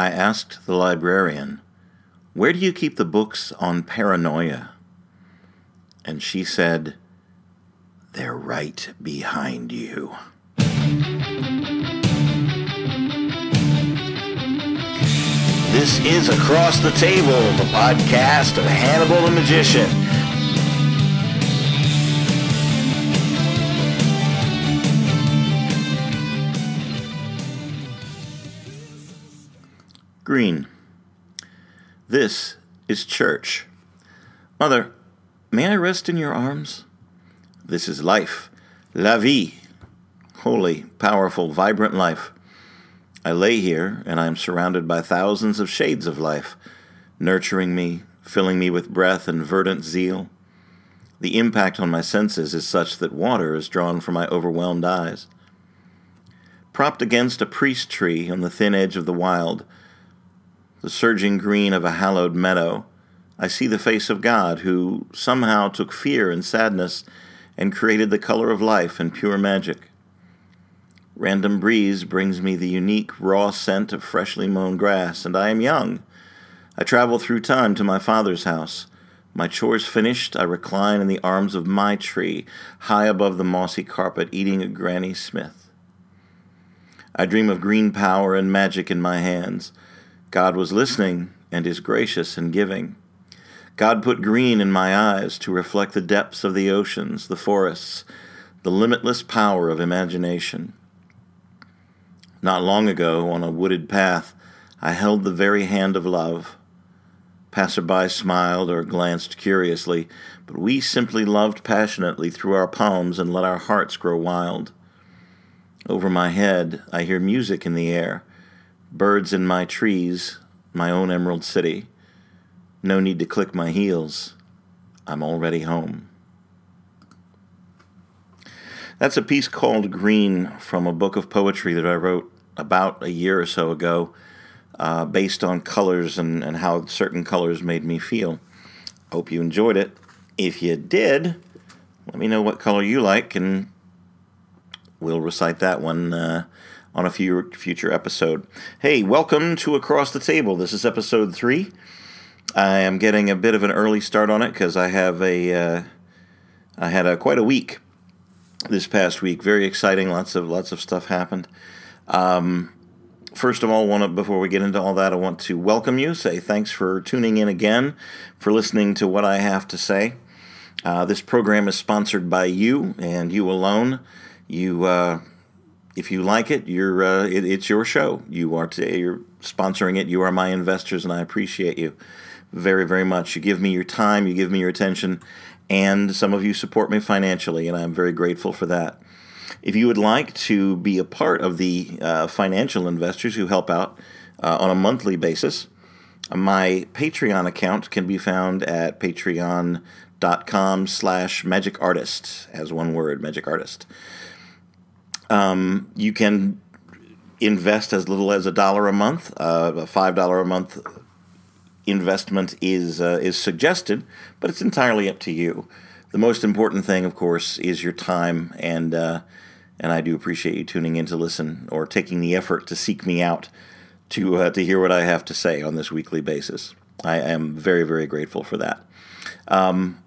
I asked the librarian, Where do you keep the books on paranoia? And she said, They're right behind you. This is Across the Table, the podcast of Hannibal the Magician. Green. This is church. Mother, may I rest in your arms? This is life. La vie. Holy, powerful, vibrant life. I lay here, and I am surrounded by thousands of shades of life, nurturing me, filling me with breath and verdant zeal. The impact on my senses is such that water is drawn from my overwhelmed eyes. Propped against a priest tree on the thin edge of the wild, the surging green of a hallowed meadow, I see the face of God who somehow took fear and sadness and created the color of life and pure magic. Random breeze brings me the unique raw scent of freshly mown grass, and I am young. I travel through time to my father's house. My chores finished, I recline in the arms of my tree, high above the mossy carpet, eating a Granny Smith. I dream of green power and magic in my hands. God was listening and is gracious and giving. God put green in my eyes to reflect the depths of the oceans, the forests, the limitless power of imagination. Not long ago, on a wooded path, I held the very hand of love. Passerby smiled or glanced curiously, but we simply loved passionately through our palms and let our hearts grow wild. Over my head, I hear music in the air, birds in my trees, my own emerald city. No need to click my heels. I'm already home. That's a piece called Green from a book of poetry that I wrote about a year or so ago, uh, based on colors and, and how certain colors made me feel. Hope you enjoyed it. If you did, let me know what color you like, and we'll recite that one uh, on a few, future episode. Hey, welcome to Across the Table. This is episode three. I am getting a bit of an early start on it because I have a uh, I had a quite a week this past week. Very exciting. Lots of lots of stuff happened. Um, first of all, want to, before we get into all that, I want to welcome you. Say thanks for tuning in again, for listening to what I have to say. Uh, this program is sponsored by you and you alone. You, uh, if you like it, you're uh, it, it's your show. You are today. you're sponsoring it. You are my investors, and I appreciate you very very much. You give me your time, you give me your attention, and some of you support me financially, and I'm very grateful for that. If you would like to be a part of the uh, financial investors who help out uh, on a monthly basis, my Patreon account can be found at patreon.com slash magic artist, as one word, magic artist. Um, you can invest as little as a dollar a month. Uh, a five dollar a month investment is uh, is suggested, but it's entirely up to you. The most important thing, of course, is your time, and uh, and I do appreciate you tuning in to listen or taking the effort to seek me out to uh, to hear what I have to say on this weekly basis. I am very very grateful for that. Um,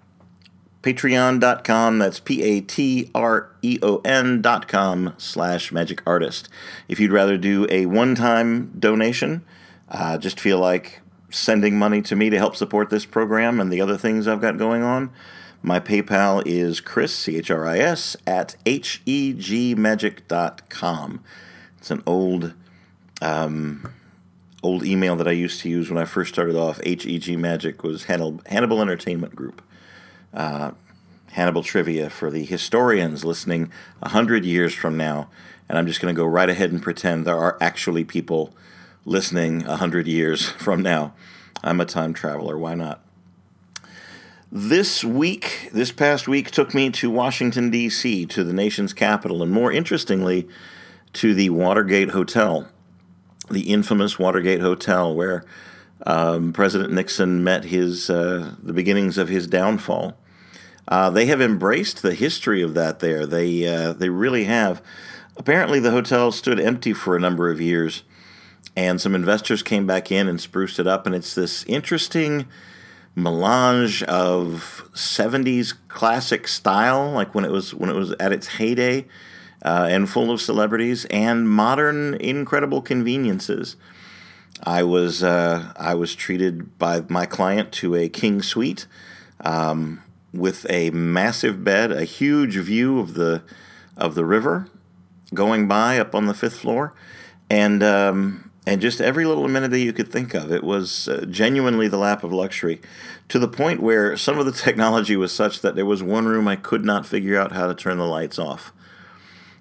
Patreon.com, that's P A T R E O N.com slash magic artist. If you'd rather do a one time donation, uh, just feel like sending money to me to help support this program and the other things I've got going on, my PayPal is Chris, C H R I S, at hegmagic.com. It's an old um, old email that I used to use when I first started off. HEG Magic was Hannibal, Hannibal Entertainment Group. Uh, Hannibal trivia for the historians listening a hundred years from now, and I'm just going to go right ahead and pretend there are actually people listening a hundred years from now. I'm a time traveler. Why not? This week, this past week, took me to Washington, D.C., to the nation's capital, and more interestingly, to the Watergate Hotel, the infamous Watergate Hotel, where um, President Nixon met his uh, the beginnings of his downfall. Uh, they have embraced the history of that there. They uh, they really have. Apparently, the hotel stood empty for a number of years and some investors came back in and spruced it up, and it's this interesting melange of 70s classic style, like when it was when it was at its heyday, uh, and full of celebrities, and modern incredible conveniences. I was uh, I was treated by my client to a king suite um, with a massive bed, a huge view of the of the river going by up on the fifth floor, and um, and just every little amenity you could think of. It was uh, genuinely the lap of luxury, to the point where some of the technology was such that there was one room I could not figure out how to turn the lights off.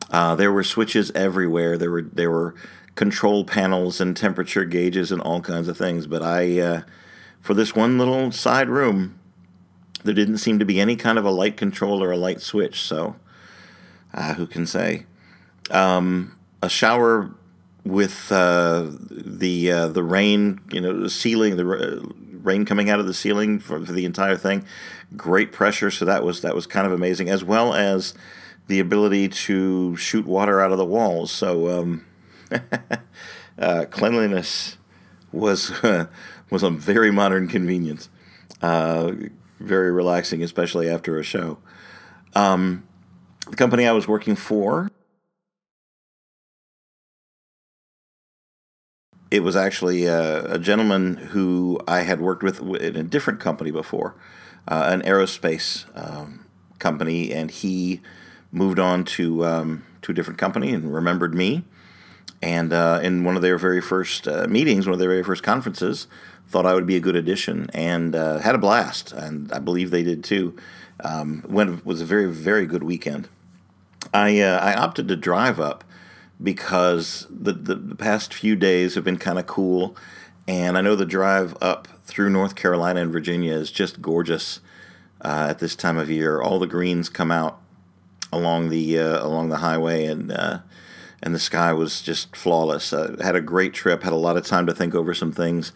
Uh, there were switches everywhere. There were there were control panels and temperature gauges and all kinds of things. But I, uh, for this one little side room, there didn't seem to be any kind of a light control or a light switch. So, uh, who can say? Um, a shower with uh, the uh, the rain, you know, the ceiling, the rain coming out of the ceiling for, for, the entire thing. Great pressure, so that was that was kind of amazing, as well as the ability to shoot water out of the walls. So um, uh, cleanliness was was a very modern convenience. Uh, very relaxing, especially after a show. Um, the company I was working for it was actually a, a, gentleman who I had worked with in a different company before, uh, an aerospace um, company, and he moved on to um, to a different company and remembered me. And uh, in one of their very first uh, meetings, one of their very first conferences, thought I would be a good addition and uh, had a blast. And I believe they did too. Um, went was a very very good weekend. I uh, I opted to drive up because the, the, the past few days have been kind of cool. And I know the drive up through North Carolina and Virginia is just gorgeous uh, at this time of year. All the greens come out along the uh, along the highway, and uh, and the sky was just flawless. Uh, had a great trip. Had a lot of time to think over some things,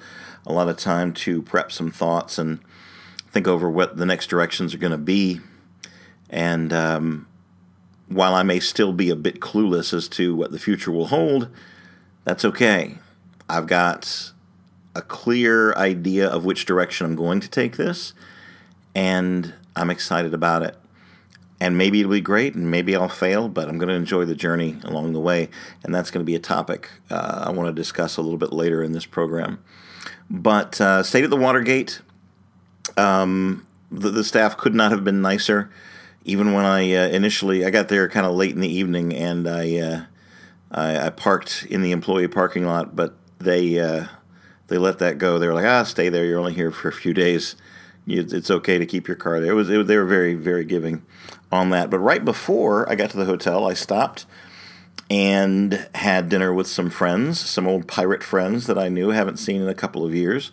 a lot of time to prep some thoughts and think over what the next directions are going to be. And um, while I may still be a bit clueless as to what the future will hold, that's okay. I've got a clear idea of which direction I'm going to take this, and I'm excited about it. And maybe it'll be great, and maybe I'll fail, but I'm going to enjoy the journey along the way. And that's going to be a topic uh, I want to discuss a little bit later in this program. But uh, State at the Watergate, um, the, the staff could not have been nicer even when I uh, initially I got there kind of late in the evening and I, uh, I, I parked in the employee parking lot, but they uh, they let that go. They were like, ah, stay there. You're only here for a few days. it's okay to keep your car there. It was, it, they were very very giving on that. But right before I got to the hotel, I stopped and had dinner with some friends, some old pirate friends that I knew, haven't seen in a couple of years,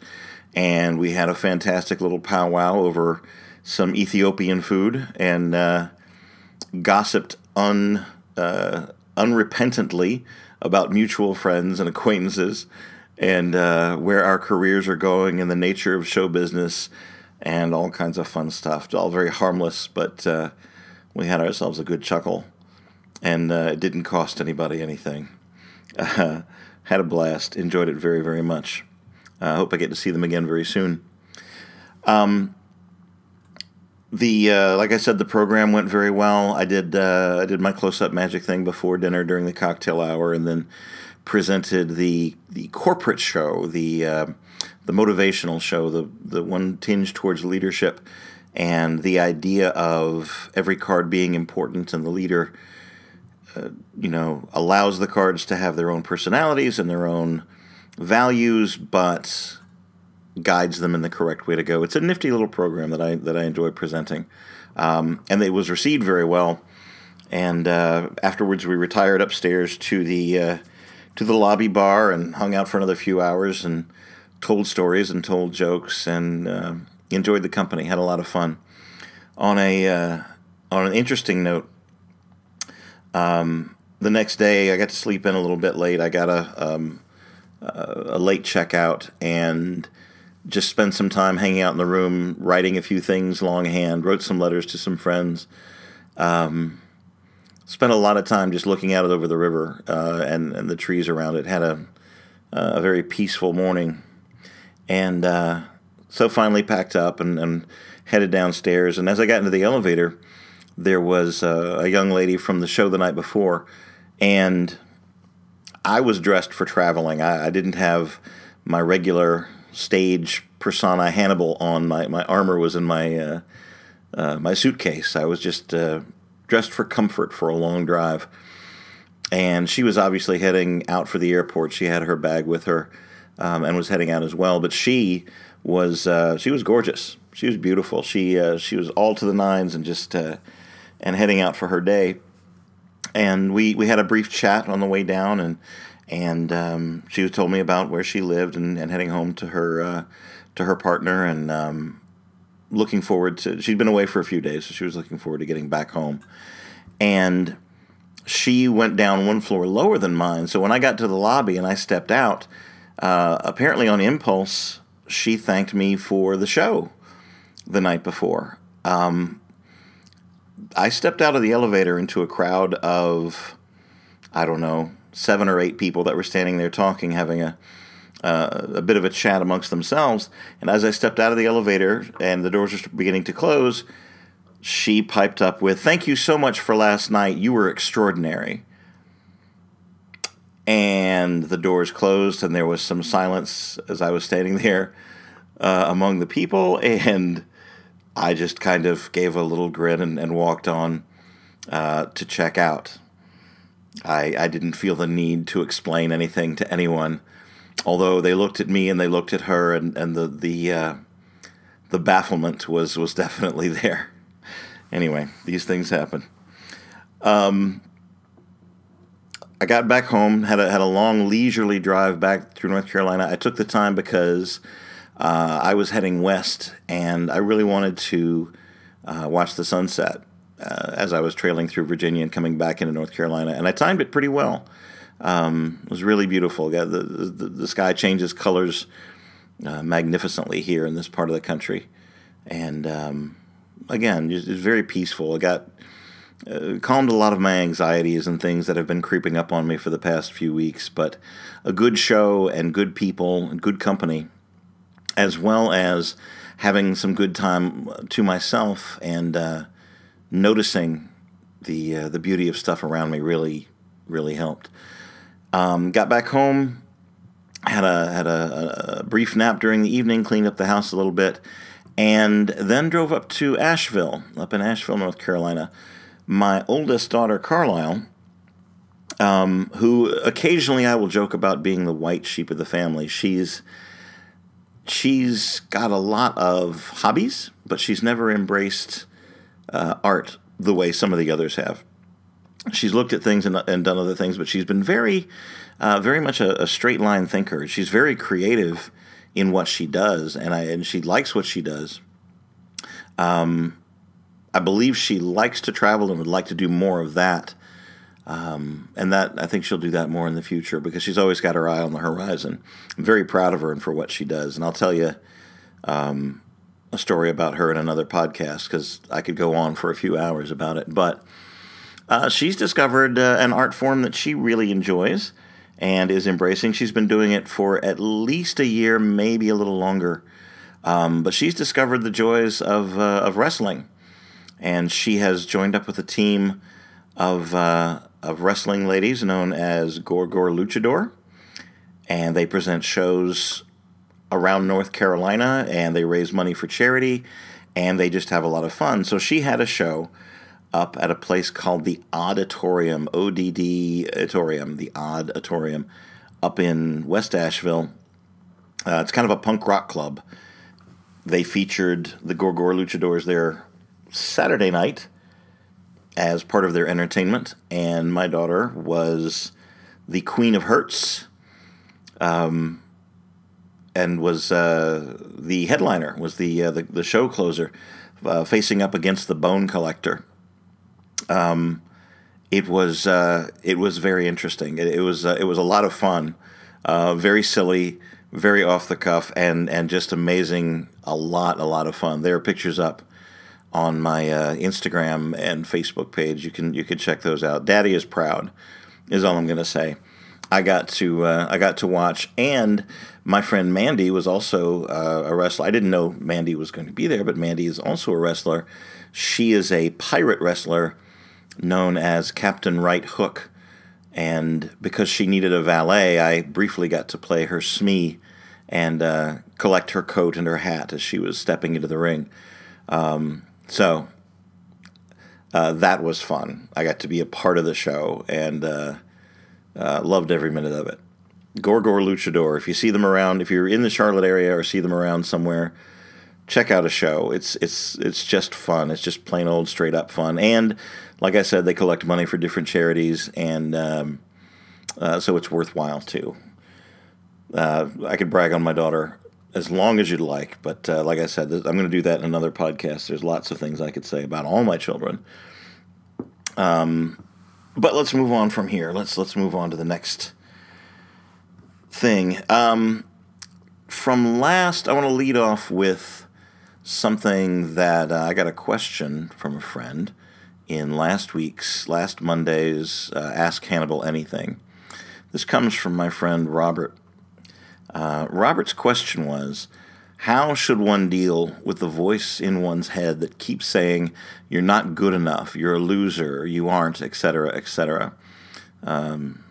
and we had a fantastic little powwow over some Ethiopian food and uh, gossiped un, uh, unrepentantly about mutual friends and acquaintances and uh, where our careers are going and the nature of show business and all kinds of fun stuff. All very harmless, but uh, we had ourselves a good chuckle and uh, it didn't cost anybody anything. had a blast, enjoyed it very, very much. I hope I get to see them again very soon. Um, the uh, like I said, the program went very well. I did uh, I did my close up magic thing before dinner during the cocktail hour, and then presented the the corporate show, the uh, the motivational show, the the one tinge towards leadership, and the idea of every card being important, and the leader, uh, you know, allows the cards to have their own personalities and their own values, but guides them in the correct way to go. It's a nifty little program that I that I enjoy presenting, um, and it was received very well. And uh, afterwards, we retired upstairs to the uh, to the lobby bar and hung out for another few hours and told stories and told jokes and uh, enjoyed the company. Had a lot of fun. On a uh, on an interesting note, um, the next day I got to sleep in a little bit late. I got a um, a late checkout and just spent some time hanging out in the room, writing a few things longhand, wrote some letters to some friends. Um, spent a lot of time just looking out over the river uh, and, and the trees around it. Had a, a very peaceful morning. And uh, so finally packed up and, and, headed downstairs. And as I got into the elevator, there was uh, a young lady from the show the night before, and I was dressed for traveling. I, I didn't have my regular stage persona Hannibal on. My, my armor was in my uh, uh, my suitcase. I was just uh, dressed for comfort for a long drive. And she was obviously heading out for the airport. She had her bag with her um, and was heading out as well. But she was uh, she was gorgeous. She was beautiful. She uh, she was all to the nines and just uh, and heading out for her day. And we, we had a brief chat on the way down, and and um, she told me about where she lived and, and heading home to her uh, to her partner and um, looking forward to. She'd been away for a few days, so she was looking forward to getting back home. And she went down one floor lower than mine. So when I got to the lobby and I stepped out, uh, apparently on impulse, she thanked me for the show the night before. Um, I stepped out of the elevator into a crowd of, I don't know, seven or eight people that were standing there talking, having a uh, a bit of a chat amongst themselves. And as I stepped out of the elevator and the doors were beginning to close, she piped up with, Thank you so much for last night. You were extraordinary. And the doors closed, and there was some silence as I was standing there uh, among the people. And I just kind of gave a little grin and, and walked on uh, to check out. I, I didn't feel the need to explain anything to anyone, although they looked at me and they looked at her, and, and the the uh, the bafflement was was definitely there anyway, these things happen. Um, I got back home, had a, had a long leisurely drive back through North Carolina. I took the time because uh, I was heading west and I really wanted to uh, watch the sunset uh, as I was trailing through Virginia and coming back into North Carolina. And I timed it pretty well. Um, it was really beautiful. The, the, the sky changes colors uh, magnificently here in this part of the country. And um, again, it's very peaceful. It got uh, calmed a lot of my anxieties and things that have been creeping up on me for the past few weeks. But a good show and good people and good company, as well as having some good time to myself and uh, noticing the uh, the beauty of stuff around me really really helped. Um, got back home, had a had a, a brief nap during the evening, cleaned up the house a little bit, and then drove up to Asheville, up in Asheville, North Carolina. My oldest daughter, Carlisle, um, who occasionally I will joke about being the white sheep of the family. She's she's got a lot of hobbies, but she's never embraced uh, art the way some of the others have. She's looked at things and, and done other things, but she's been very, uh, very much a, a straight line thinker. She's very creative in what she does, and I and she likes what she does. Um, I believe she likes to travel and would like to do more of that. Um, and that I think she'll do that more in the future because she's always got her eye on the horizon. I'm very proud of her and for what she does. And I'll tell you um, a story about her in another podcast because I could go on for a few hours about it. But uh, she's discovered uh, an art form that she really enjoys and is embracing. She's been doing it for at least a year, maybe a little longer. Um, but she's discovered the joys of, uh, of wrestling. And she has joined up with a team of, uh, of wrestling ladies known as Gorgor Luchador. And they present shows around North Carolina and they raise money for charity and they just have a lot of fun. So she had a show up at a place called the Odditorium, O D D Auditorium, the Odd Auditorium, up in West Asheville. Uh, it's kind of a punk rock club. They featured the Gorgor Luchadors there Saturday night as part of their entertainment, and my daughter was the Queen of Hurts, um, and was uh, the headliner, was the, uh, the, the show closer, uh, facing up against the Bone Collector um, it was uh, it was very interesting. It, it was uh, it was a lot of fun, uh, very silly, very off the cuff, and and just amazing. A lot a lot of fun. There are pictures up on my uh, Instagram and Facebook page. You can you can check those out. Daddy is proud, is all I'm to say. I got to uh, I got to watch, and my friend Mandy was also uh, a wrestler. I didn't know Mandy was going to be there, but Mandy is also a wrestler. She is a pirate wrestler known as Captain Right Hook, and because she needed a valet, I briefly got to play her Smee and uh, collect her coat and her hat as she was stepping into the ring. Um, so uh, that was fun. I got to be a part of the show and uh, uh, loved every minute of it. Gorgor Luchador. If you see them around, if you're in the Charlotte area or see them around somewhere, check out a show. It's it's it's just fun. It's just plain old straight up fun. And like I said, they collect money for different charities, and um, uh, so it's worthwhile too. Uh, I could brag on my daughter as long as you'd like, but uh, like I said, I'm going to do that in another podcast. There's lots of things I could say about all my children. Um, but let's move on from here. Let's let's move on to the next thing. Um, from last, I want to lead off with something that uh, I got a question from a friend in last week's, last Monday's uh, Ask Hannibal Anything. This comes from my friend Robert. Uh, Robert's question was How should one deal with the voice in one's head that keeps saying, You're not good enough, you're a loser, you aren't, etc., etc.? Um,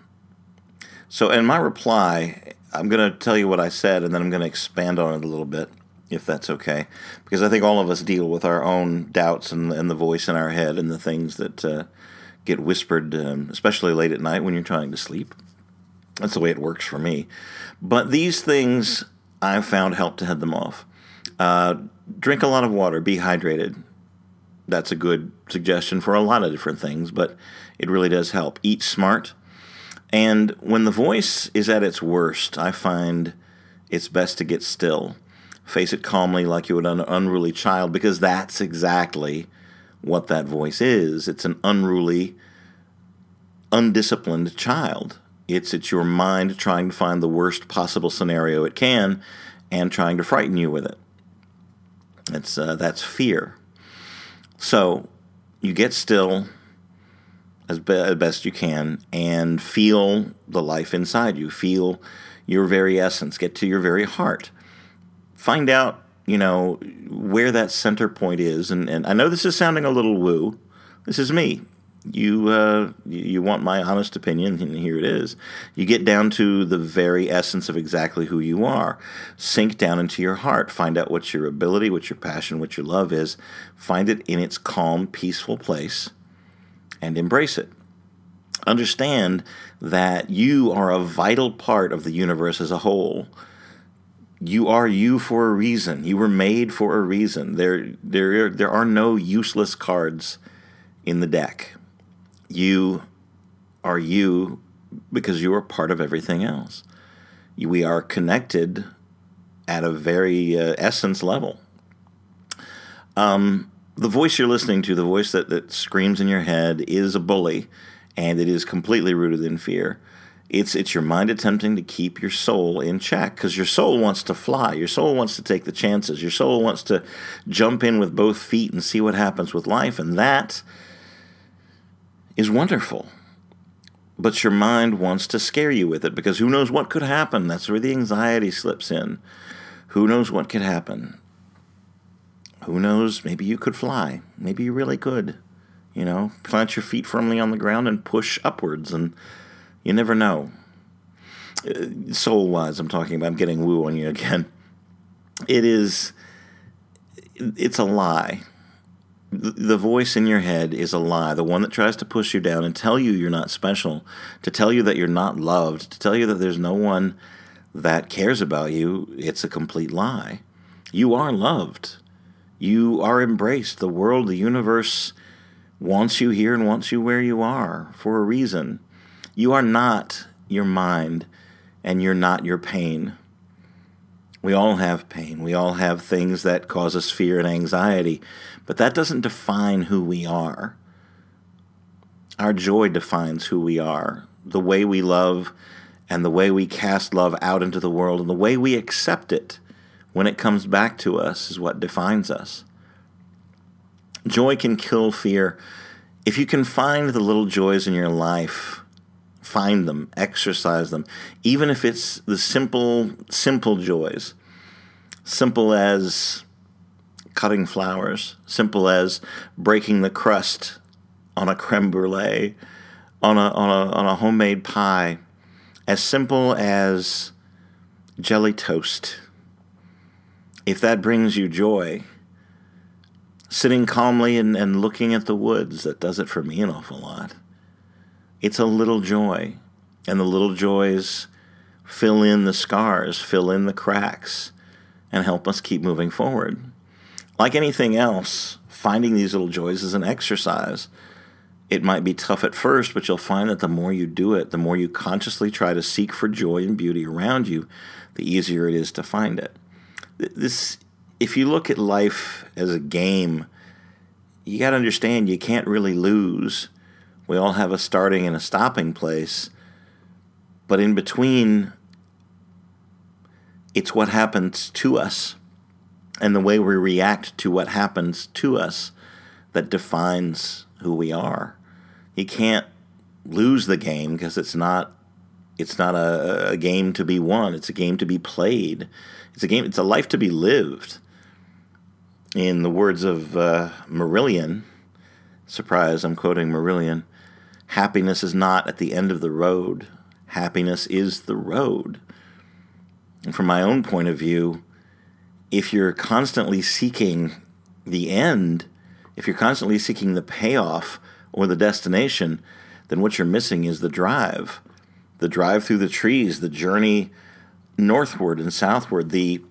so, in my reply, I'm going to tell you what I said and then I'm going to expand on it a little bit if that's okay. Because I think all of us deal with our own doubts and, and the voice in our head and the things that uh, get whispered, um, especially late at night when you're trying to sleep. That's the way it works for me. But these things I've found help to head them off. Uh, drink a lot of water, be hydrated. That's a good suggestion for a lot of different things, but it really does help. Eat smart. And when the voice is at its worst, I find it's best to get still face it calmly like you would an unruly child, because that's exactly what that voice is. It's an unruly, undisciplined child. It's it's your mind trying to find the worst possible scenario it can, and trying to frighten you with it. It's uh, that's fear. So you get still as, be- as best you can and feel the life inside you. Feel your very essence. Get to your very heart find out, you know, where that center point is. And, and I know this is sounding a little woo. This is me. You uh, you want my honest opinion, and here it is. You get down to the very essence of exactly who you are. Sink down into your heart. Find out what your ability, what your passion, what your love is. Find it in its calm, peaceful place, and embrace it. Understand that you are a vital part of the universe as a whole you are you for a reason. You were made for a reason. There, there, there are no useless cards in the deck. You are you because you are part of everything else. We are connected at a very uh, essence level. Um, the voice you're listening to, the voice that, that screams in your head, is a bully, and it is completely rooted in fear. It's it's your mind attempting to keep your soul in check because your soul wants to fly. Your soul wants to take the chances. Your soul wants to jump in with both feet and see what happens with life, and that is wonderful. But your mind wants to scare you with it because who knows what could happen? That's where the anxiety slips in. Who knows what could happen? Who knows? Maybe you could fly. Maybe you really could. You know, plant your feet firmly on the ground and push upwards and you never know. Uh, Soul wise, I'm talking about. I'm getting woo on you again. It is. It's a lie. The voice in your head is a lie. The one that tries to push you down and tell you you're not special, to tell you that you're not loved, to tell you that there's no one that cares about you, it's a complete lie. You are loved. You are embraced. The world, the universe wants you here and wants you where you are for a reason. You are not your mind, and you're not your pain. We all have pain. We all have things that cause us fear and anxiety, but that doesn't define who we are. Our joy defines who we are. The way we love and the way we cast love out into the world and the way we accept it when it comes back to us is what defines us. Joy can kill fear. If you can find the little joys in your life Find them, exercise them, even if it's the simple, simple joys. Simple as cutting flowers, simple as breaking the crust on a creme brulee, on a, on a, on a homemade pie, as simple as jelly toast. If that brings you joy, sitting calmly and, and looking at the woods, that does it for me an awful lot. It's a little joy, and the little joys fill in the scars, fill in the cracks, and help us keep moving forward. Like anything else, finding these little joys is an exercise. It might be tough at first, but you'll find that the more you do it, the more you consciously try to seek for joy and beauty around you, the easier it is to find it. This, if you look at life as a game, you got to understand you can't really lose. We all have a starting and a stopping place, but in between, it's what happens to us and the way we react to what happens to us that defines who we are. You can't lose the game because it's not it's not a, a, game to be won. It's a game to be played. It's a game. It's a life to be lived. In the words of uh, Marillion, surprise, I'm quoting Marillion. Happiness is not at the end of the road. Happiness is the road. And from my own point of view, if you're constantly seeking the end, if you're constantly seeking the payoff or the destination, then what you're missing is the drive. The drive through the trees, the journey northward and southward, the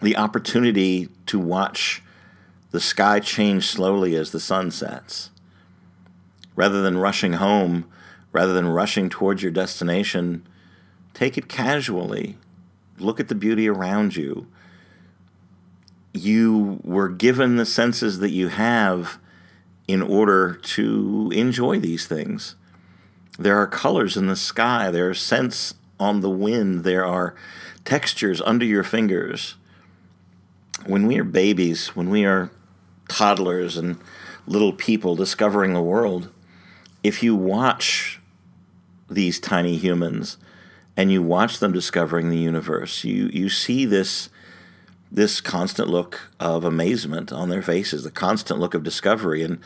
the opportunity to watch the sky change slowly as the sun sets. Rather than rushing home, rather than rushing towards your destination, take it casually. Look at the beauty around you you were given the senses that you have in order to enjoy these things. There are colors in the sky, there are scents on the wind, there are textures under your fingers. When we are babies, when we are toddlers and little people discovering the world, if you watch these tiny humans and you watch them discovering the universe, you, you see this this constant look of amazement on their faces, the constant look of discovery. And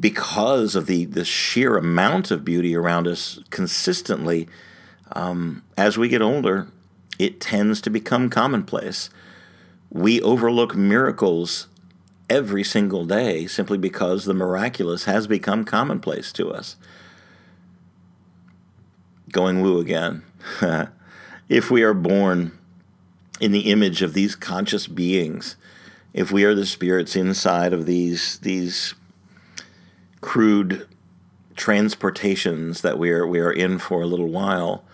because of the, the sheer amount of beauty around us consistently, um, as we get older, it tends to become commonplace. We overlook miracles every single day simply because the miraculous has become commonplace to us. Going woo again. if we are born in the image of these conscious beings, if we are the spirits inside of these these crude transportations that we are we are in for a little while,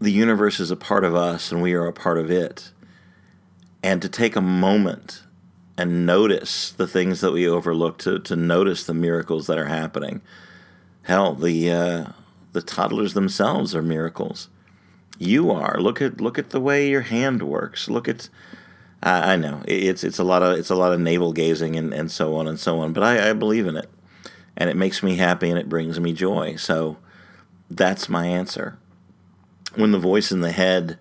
the universe is a part of us and we are a part of it. And to take a moment and notice the things that we overlook, to, to notice the miracles that are happening. Hell, the uh, the toddlers themselves are miracles you are. Look at look at the way your hand works. Look at I, I know it's it's a lot of it's a lot of navel gazing and, and so on and so on. But I, I believe in it, and it makes me happy and it brings me joy. So that's my answer. When the voice in the head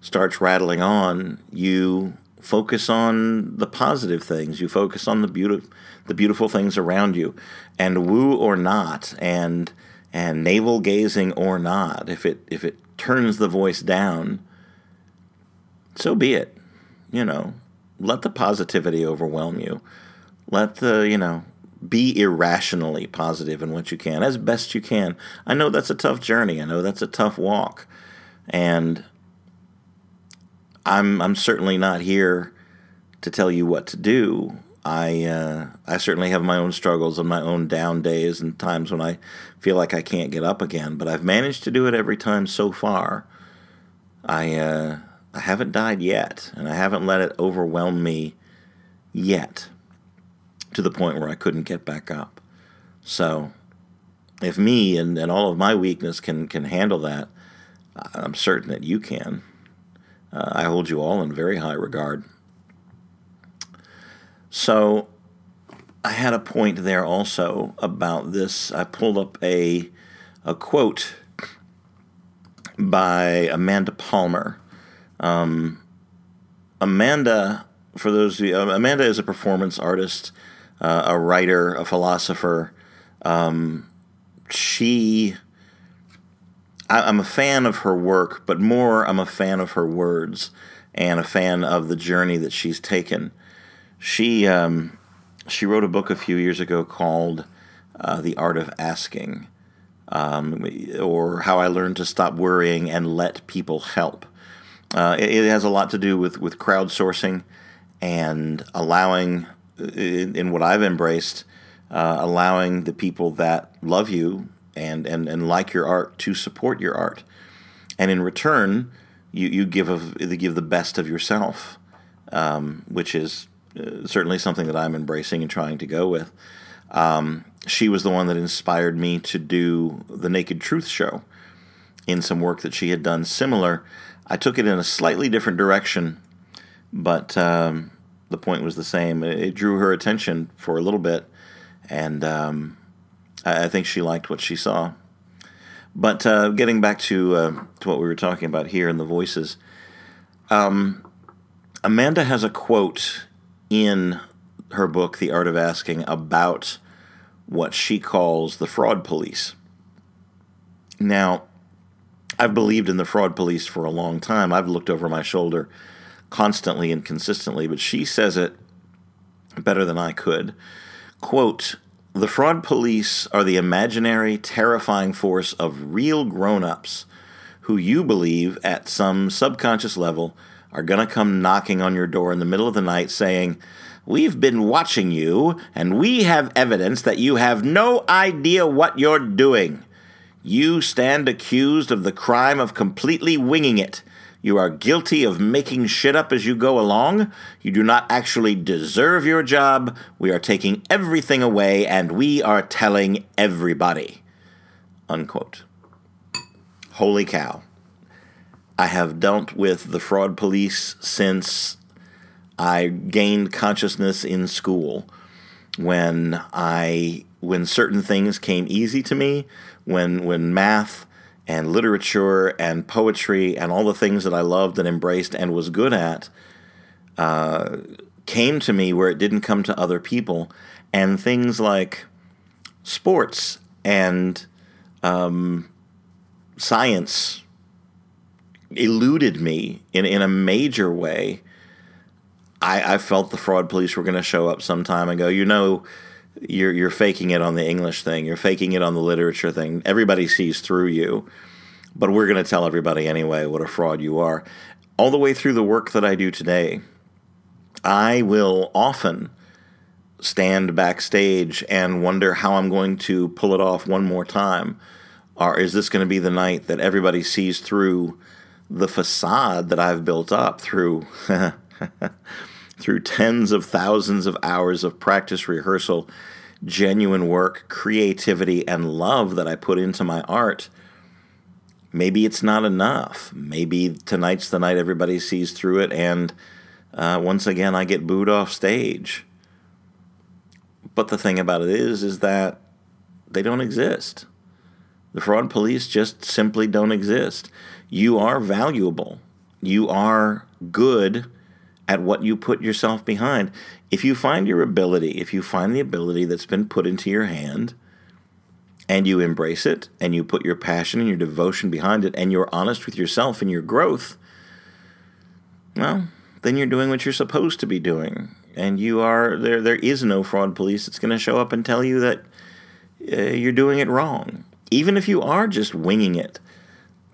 starts rattling on, you focus on the positive things. You focus on the beautiful the beautiful things around you, and woo or not, and and navel gazing or not, if it if it turns the voice down, so be it. You know, let the positivity overwhelm you. Let the, you know, be irrationally positive in what you can, as best you can. I know that's a tough journey. I know that's a tough walk. And I'm I'm certainly not here to tell you what to do. I uh, I certainly have my own struggles and my own down days and times when I feel like I can't get up again. But I've managed to do it every time so far. I uh, I haven't died yet, and I haven't let it overwhelm me yet to the point where I couldn't get back up. So if me and, and all of my weakness can can handle that, I'm certain that you can. Uh, I hold you all in very high regard. So I had a point there also about this. I pulled up a a quote by Amanda Palmer. Um, Amanda, for those of you, uh, Amanda is a performance artist, uh, a writer, a philosopher. Um, she, I, I'm a fan of her work, but more, I'm a fan of her words and a fan of the journey that she's taken. She, um, she wrote a book a few years ago called uh, The Art of Asking, um, or How I Learned to Stop Worrying and Let People Help. Uh, it, it, has a lot to do with, with crowdsourcing and allowing, in, in what I've embraced, uh, allowing the people that love you and, and, and like your art to support your art. And in return, you, you give, of, give the best of yourself, um, which is uh, certainly something that I'm embracing and trying to go with. Um, she was the one that inspired me to do the Naked Truth show in some work that she had done similar. I took it in a slightly different direction, but um, the point was the same. It, drew her attention for a little bit, and um, I, I, think she liked what she saw. But uh, getting back to uh, to what we were talking about here in the voices, um, Amanda has a quote in her book, The Art of Asking, about what she calls the fraud police. Now, I've believed in the fraud police for a long time. I've looked over my shoulder constantly and consistently, but she says it better than I could. Quote, the fraud police are the imaginary, terrifying force of real grown ups who you believe at some subconscious level are going to come knocking on your door in the middle of the night saying, We've been watching you, and we have evidence that you have no idea what you're doing. You stand accused of the crime of completely winging it. You are guilty of making shit up as you go along. You do not actually deserve your job. We are taking everything away, and we are telling everybody. Unquote. Holy cow. I have dealt with the fraud police since I gained consciousness in school when I when certain things came easy to me, when when math and literature and poetry and all the things that I loved and embraced and was good at uh, came to me where it didn't come to other people, and things like sports and um, science eluded me in, in a major way. I, I felt the fraud police were going to show up sometime and go, you know, you're you're faking it on the English thing, you're faking it on the literature thing. Everybody sees through you, but we're going to tell everybody anyway what a fraud you are. All the way through the work that I do today, I will often stand backstage and wonder how I'm going to pull it off one more time. Or is this going to be the night that everybody sees through the facade that I've built up through through tens of thousands of hours of practice, rehearsal, genuine work, creativity, and love that I put into my art, maybe it's not enough. Maybe tonight's the night everybody sees through it, and uh, once again, I get booed off stage. But the thing about it is, is that they don't exist. The fraud police just simply don't exist. You are valuable. You are good at what you put yourself behind. If you find your ability, if you find the ability that's been put into your hand, and you embrace it, and you put your passion and your devotion behind it, and you're honest with yourself and your growth, well, then you're doing what you're supposed to be doing. And you are there. There is no fraud police that's going to show up and tell you that uh, you're doing it wrong, even if you are just winging it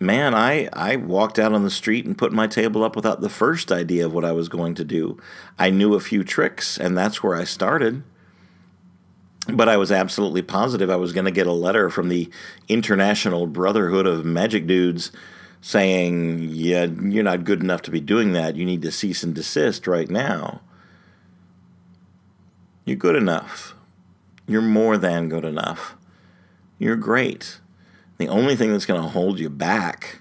man, I, I walked out on the street and put my table up without the first idea of what I was going to do. I knew a few tricks, and that's where I started. But I was absolutely positive I was going to get a letter from the International Brotherhood of Magic Dudes saying, Yeah, you're not good enough to be doing that. You need to cease and desist right now. You're good enough. You're more than good enough. You're great. The only thing that's going to hold you back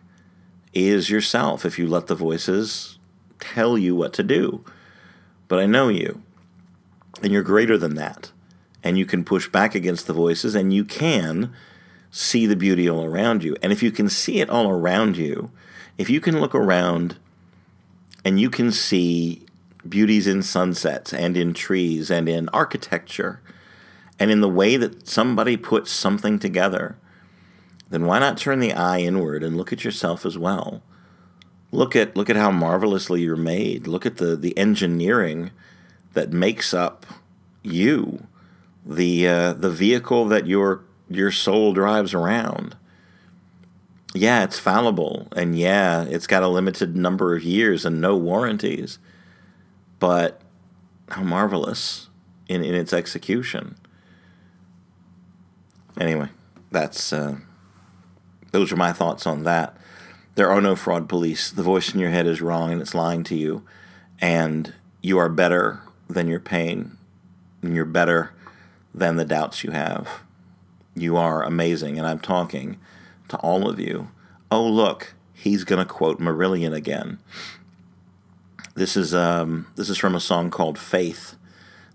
is yourself if you let the voices tell you what to do. But I know you, and you're greater than that. and you can push back against the voices and you can see the beauty all around you. And if you can see it all around you, if you can look around and you can see beauties in sunsets and in trees and in architecture and in the way that somebody puts something together, then why not turn the eye inward and look at yourself as well? Look at look at how marvelously you're made. Look at the the engineering that makes up you, the uh, the vehicle that your your soul drives around. Yeah, it's fallible, and yeah, it's got a limited number of years and no warranties. But how marvelous in, in its execution. Anyway, that's uh, those are my thoughts on that. There are no fraud police. The voice in your head is wrong and it's lying to you, and you are better than your pain, and you're better than the doubts you have. You are amazing, and I'm talking to all of you. Oh, look, he's going to quote Marillion again. This is um, this is from a song called Faith,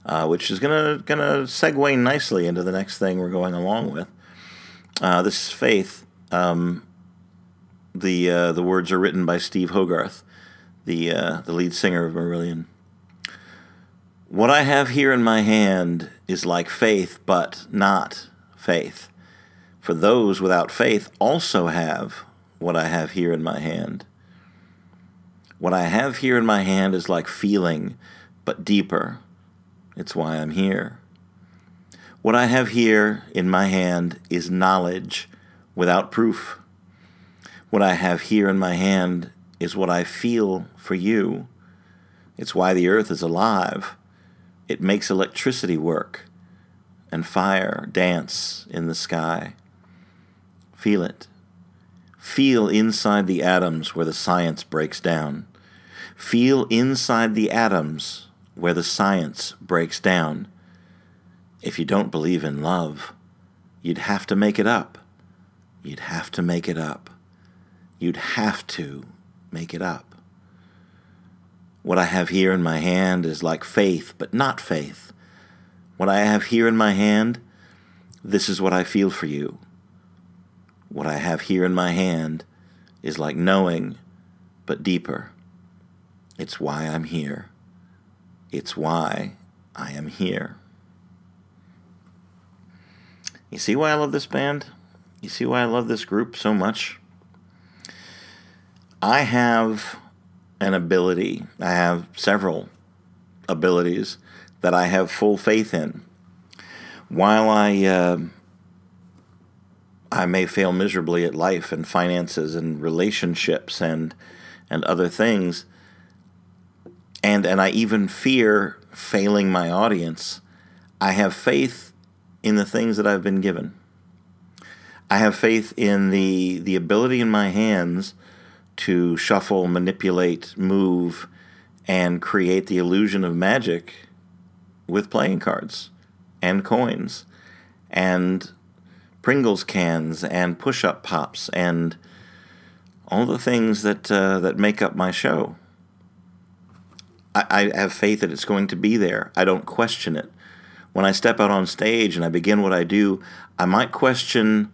uh, which is gonna gonna segue nicely into the next thing we're going along with. Uh, this is Faith. Um, the uh, the words are written by Steve Hogarth, the uh, the lead singer of Marillion. What I have here in my hand is like faith, but not faith. For those without faith also have what I have here in my hand. What I have here in my hand is like feeling, but deeper. It's why I'm here. What I have here in my hand is knowledge without proof. What I have here in my hand is what I feel for you. It's why the earth is alive it makes electricity work and fire dance in the sky. Feel it. Feel inside the atoms where the science breaks down. Feel inside the atoms where the science breaks down. If you don't believe in love, you'd have to make it up. You'd have to make it up. You'd have to make it up. What I have here in my hand is like faith, but not faith. What I have here in my hand, this is what I feel for you. What I have here in my hand is like knowing, but deeper. It's why I'm here. It's why I am here. You see why I love this band? You see why I love this group so much? I have an ability. I have several abilities that I have full faith in. While I uh, I may fail miserably at life and finances and relationships and and other things, and and I even fear failing my audience, I have faith in the things that I've been given. I have faith in the the ability in my hands to shuffle, manipulate, move, and create the illusion of magic with playing cards and coins and Pringles cans and push up pops and all the things that, uh, that make up my show. I, I have faith that it's going to be there. I don't question it. When I step out on stage and I begin what I do, I might question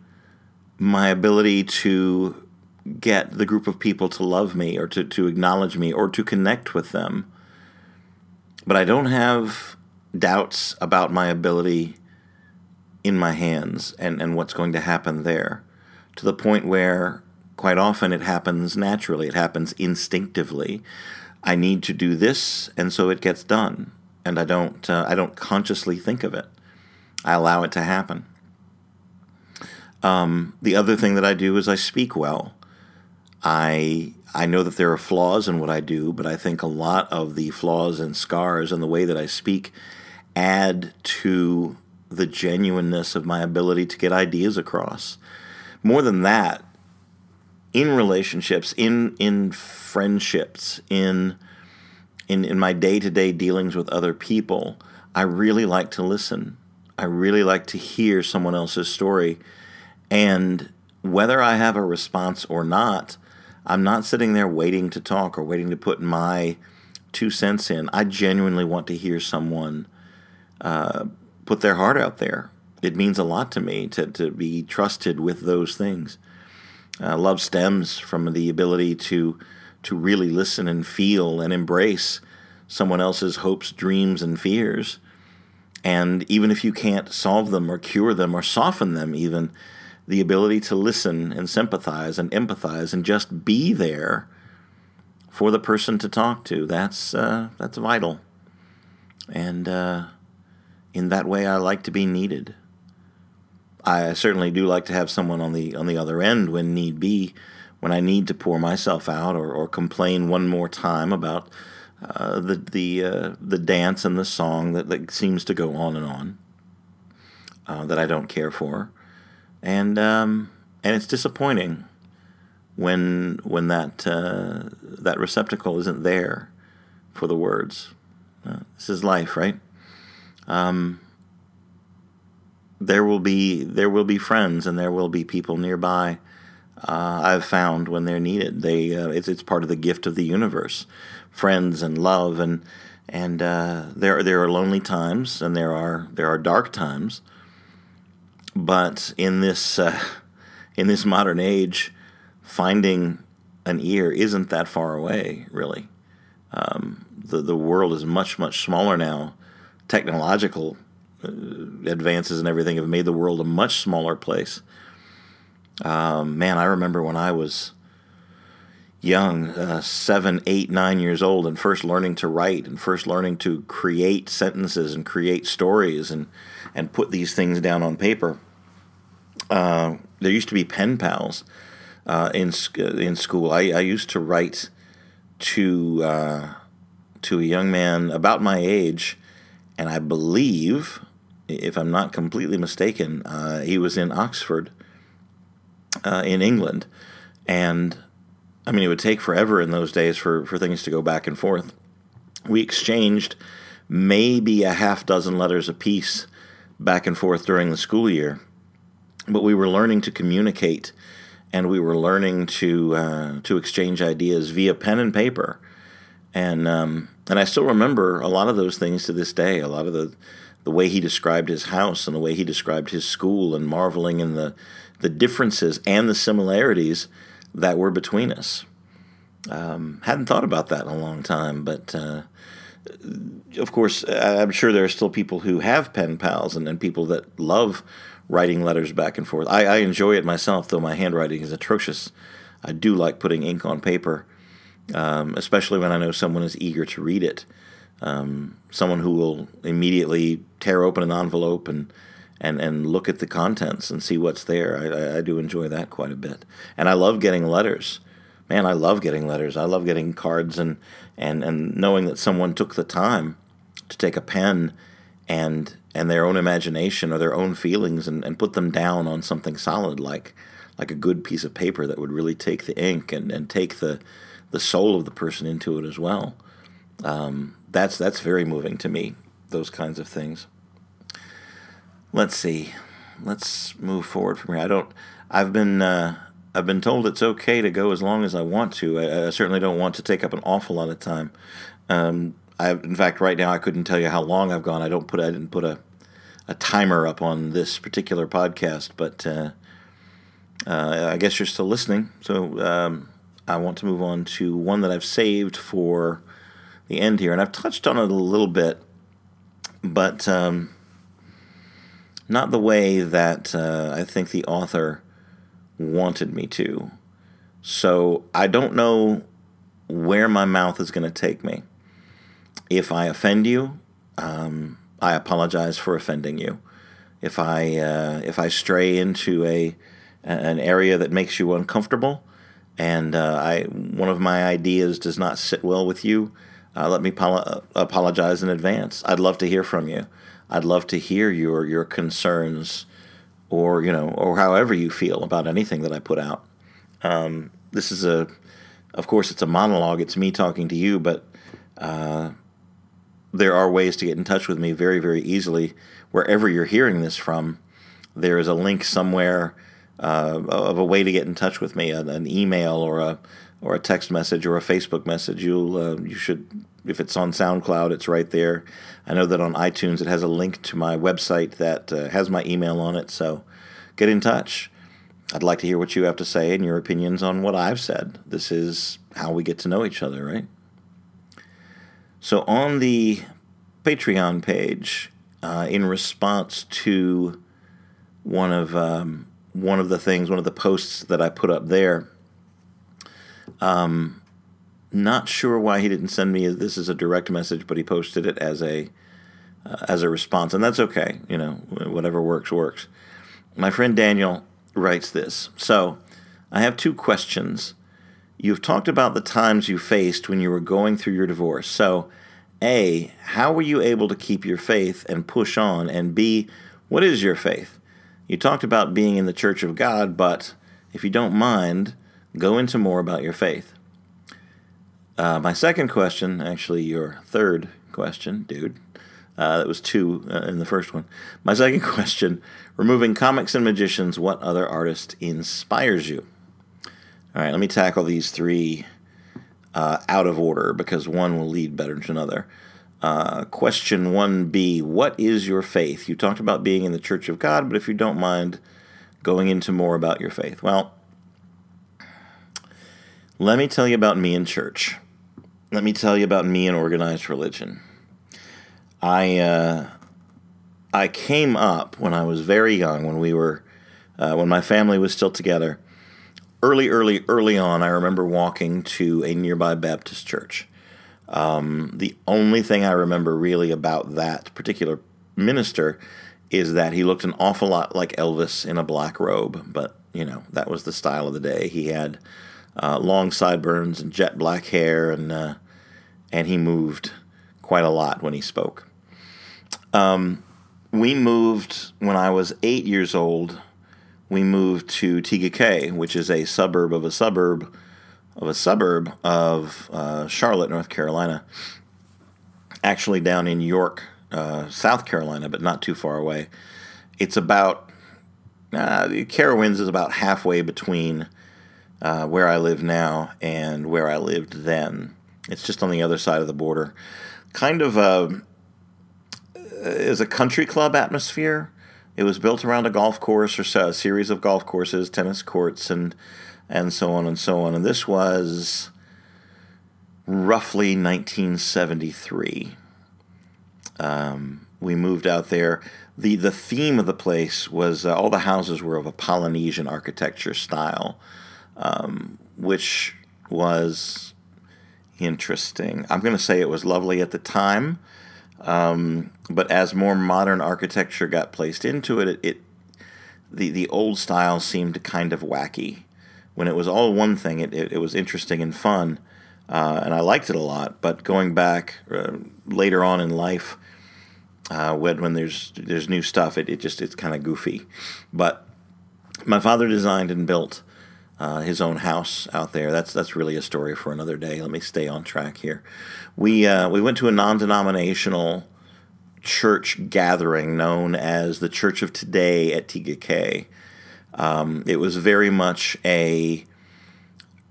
my ability to get the group of people to love me or to, to acknowledge me or to connect with them. But I don't have doubts about my ability in my hands and, and what's going to happen there to the point where quite often it happens naturally, it happens instinctively. I need to do this, and so it gets done. And I don't, uh, I don't consciously think of it. I allow it to happen. Um, the other thing that I do is I speak well. I I know that there are flaws in what I do, but I think a lot of the flaws and scars and the way that I speak add to the genuineness of my ability to get ideas across. More than that, in relationships, in in friendships, in in, in my day-to-day dealings with other people, I really like to listen. I really like to hear someone else's story. And whether I have a response or not, I'm not sitting there waiting to talk or waiting to put my two cents in. I genuinely want to hear someone uh, put their heart out there. It means a lot to me to, to be trusted with those things. Uh, love stems from the ability to to really listen and feel and embrace someone else's hopes, dreams, and fears. And even if you can't solve them or cure them or soften them, even the ability to listen and sympathize and empathize and just be there for the person to talk to, that's, uh, that's vital. And uh, in that way, I like to be needed. I certainly do like to have someone on the on the other end when need be, when I need to pour myself out or, or complain one more time about uh, the the uh, the dance and the song that, that seems to go on and on uh, that I don't care for, and um, and it's disappointing when when that uh, that receptacle isn't there for the words. Uh, this is life, right? Um, there will be there will be friends and there will be people nearby. Uh, I've found when they're needed, they it's it's part of the gift of the universe friends and love and and uh, there there are lonely times and there are there are dark times. But in this uh, in this modern age, finding an ear isn't that far away, really. Um, the the world is much much smaller now. Technological uh, advances and everything have made the world a much smaller place. Um, man, I remember when I was young, uh, seven, eight, nine years old, and first learning to write and first learning to create sentences and create stories and and put these things down on paper. Uh, there used to be pen pals uh, in in school. I, I used to write to uh, to a young man about my age, and I believe, if I'm not completely mistaken, uh, he was in Oxford, uh, in England, and I mean, it would take forever in those days for, for things to go back and forth. We exchanged maybe a half dozen letters apiece back and forth during the school year, but we were learning to communicate and we were learning to uh, to exchange ideas via pen and paper, and um, and I still remember a lot of those things to this day. A lot of the the way he described his house and the way he described his school, and marveling in the the differences and the similarities that were between us. Um, hadn't thought about that in a long time, but uh, of course, I'm sure there are still people who have pen pals and, and people that love writing letters back and forth. I, I, enjoy it myself, though my handwriting is atrocious. I do like putting ink on paper, um, especially when I know someone is eager to read it. Um, someone who will immediately tear open an envelope and and and look at the contents and see what's there. I, I, do enjoy that quite a bit, and I love getting letters. Man, I love getting letters. I love getting cards and and and knowing that someone took the time to take a pen and and their own imagination or their own feelings and, and put them down on something solid like like a good piece of paper that would really take the ink and, and take the the soul of the person into it as well. Um, that's that's very moving to me. Those kinds of things let's see. Let's move forward from here. I don't. I've been. Uh, I've been told it's okay to go as long as I want to. I, I certainly don't want to take up an awful lot of time. Um, I, in fact, right now I couldn't tell you how long I've gone. I don't put. I didn't put a a timer up on this particular podcast, but uh, uh, I guess you're still listening. So um, I want to move on to one that I've saved for the end here, and I've touched on it a little bit, but. Um, not the way that uh, I think the author wanted me to. So I don't know where my mouth is going to take me. If I offend you, um, I apologize for offending you. If I uh, if I stray into a an area that makes you uncomfortable, and uh, I one of my ideas does not sit well with you, uh, let me polo- apologize in advance. I'd love to hear from you. I'd love to hear your your concerns, or you know, or however you feel about anything that I put out. Um, this is a, of course, it's a monologue. It's me talking to you, but uh, there are ways to get in touch with me very very easily. Wherever you're hearing this from, there is a link somewhere uh, of a way to get in touch with me, an, an, email or a or a text message or a Facebook message. You'll uh, you should if it's on SoundCloud, it's right there. I know that on iTunes it has a link to my website that uh, has my email on it. So get in touch. I'd like to hear what you have to say and your opinions on what I've said. This is how we get to know each other, right? So on the Patreon page, uh, in response to one of um, one of the things, one of the posts that I put up there. Um, not sure why he didn't send me this as a direct message, but he posted it as a uh, as a response, and that's okay. You know, whatever works works. My friend Daniel writes this. So, I have two questions. You've talked about the times you faced when you were going through your divorce. So, A, how were you able to keep your faith and push on? And B, what is your faith? You talked about being in the church of God, but if you don't mind, go into more about your faith. Uh, my second question, actually, your third question, dude. Uh, that was two uh, in the first one. My second question removing comics and magicians, what other artist inspires you? All right, let me tackle these three uh, out of order because one will lead better to another. Uh, question 1b What is your faith? You talked about being in the Church of God, but if you don't mind going into more about your faith. Well, let me tell you about me in church. Let me tell you about me in organized religion. I uh, I came up when I was very young, when we were uh, when my family was still together. Early, early, early on, I remember walking to a nearby Baptist church. Um, the only thing I remember really about that particular minister is that he looked an awful lot like Elvis in a black robe, but you know that was the style of the day. He had uh, long sideburns and jet black hair, and uh, and he moved quite a lot when he spoke. Um, we moved when I was eight years old. We moved to Tega Cay, which is a suburb of a suburb of a suburb of uh, Charlotte, North Carolina, actually down in York, uh, South Carolina, but not too far away. It's about, uh, Carowinds is about halfway between uh, where I live now and where I lived then. It's just on the other side of the border. Kind of a, is a country club atmosphere. It was built around a golf course or a series of golf courses, tennis courts, and and so on and so on. And this was roughly 1973. Um, we moved out there. the The theme of the place was uh, all the houses were of a Polynesian architecture style, um, which was interesting. I'm going to say it was lovely at the time, um, but as more modern architecture got placed into it, it, it the the old style seemed kind of wacky when it was all one thing, it, it, it was interesting and fun, uh, and I liked it a lot. But going back uh, later on in life, uh, when when there's there's new stuff, it, it just it's kind of goofy. But my father designed and built uh, his own house out there. That's that's really a story for another day. Let me stay on track here. We uh, we went to a non-denominational church gathering known as the Church of Today at Tega Cay. Um, it was very much a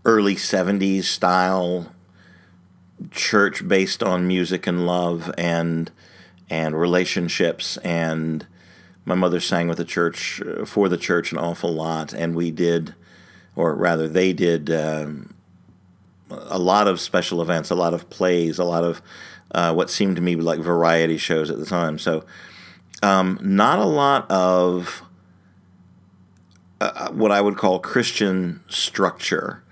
early 70s style church based on music and love and and relationships and my mother sang with the church uh, for the church an awful lot and we did or rather they did um, a lot of special events a lot of plays a lot of uh, what seemed to me like variety shows at the time so um, not a lot of uh, what I would call Christian structure.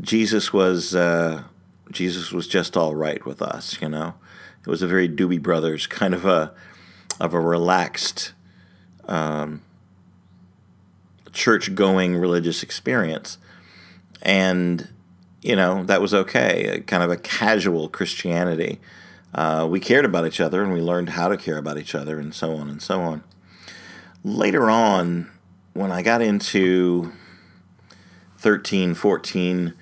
Jesus was uh, Jesus was just all right with us, you know. It was a very Doobie Brothers kind of a of a relaxed um, church going religious experience, and you know that was okay. Kind of a casual Christianity. Uh, we cared about each other and we learned how to care about each other, and so on and so on. Later on, when I got into 13, 14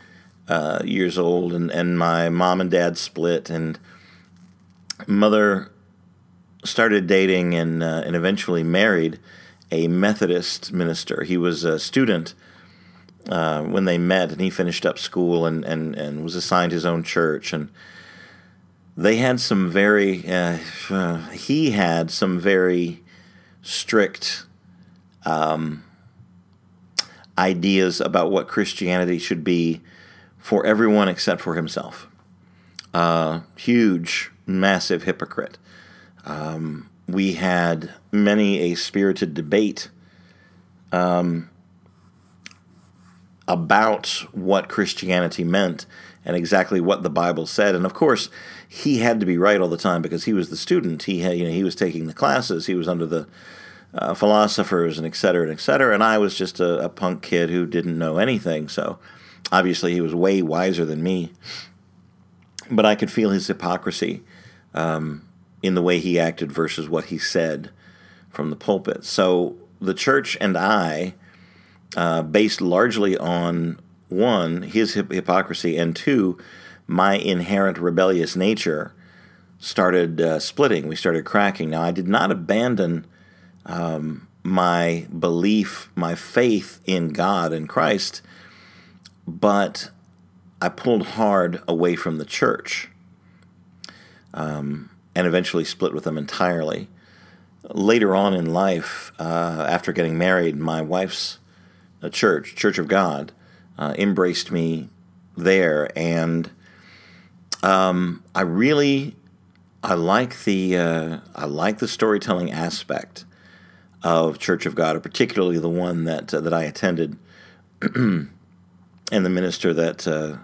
uh, years old, and, and my mom and dad split, and mother started dating and uh, and eventually married a Methodist minister. He was a student uh, when they met, and he finished up school and, and, and was assigned his own church. And they had some very, uh, uh, he had some very strict um, ideas about what Christianity should be for everyone except for himself. Huge, massive hypocrite. Um, we had many a spirited debate um, about what Christianity meant and exactly what the Bible said. And of course, he had to be right all the time because he was the student. He had, you know, he was taking the classes. He was under the uh, philosophers and et cetera, and et cetera. And I was just a, a punk kid who didn't know anything. So obviously, he was way wiser than me. But I could feel his hypocrisy um, in the way he acted versus what he said from the pulpit. So the church and I uh, based largely on one, his hypocrisy, and two, my inherent rebellious nature, started uh, splitting. We started cracking. Now, I did not abandon um, my belief, my faith in God and Christ, but I pulled hard away from the church um, and eventually split with them entirely. Later on in life, uh, after getting married, my wife's a church, Church of God, uh, embraced me there, and um, I really I like the uh, I like the storytelling aspect of Church of God, particularly the one that uh, that I attended, and the minister that uh,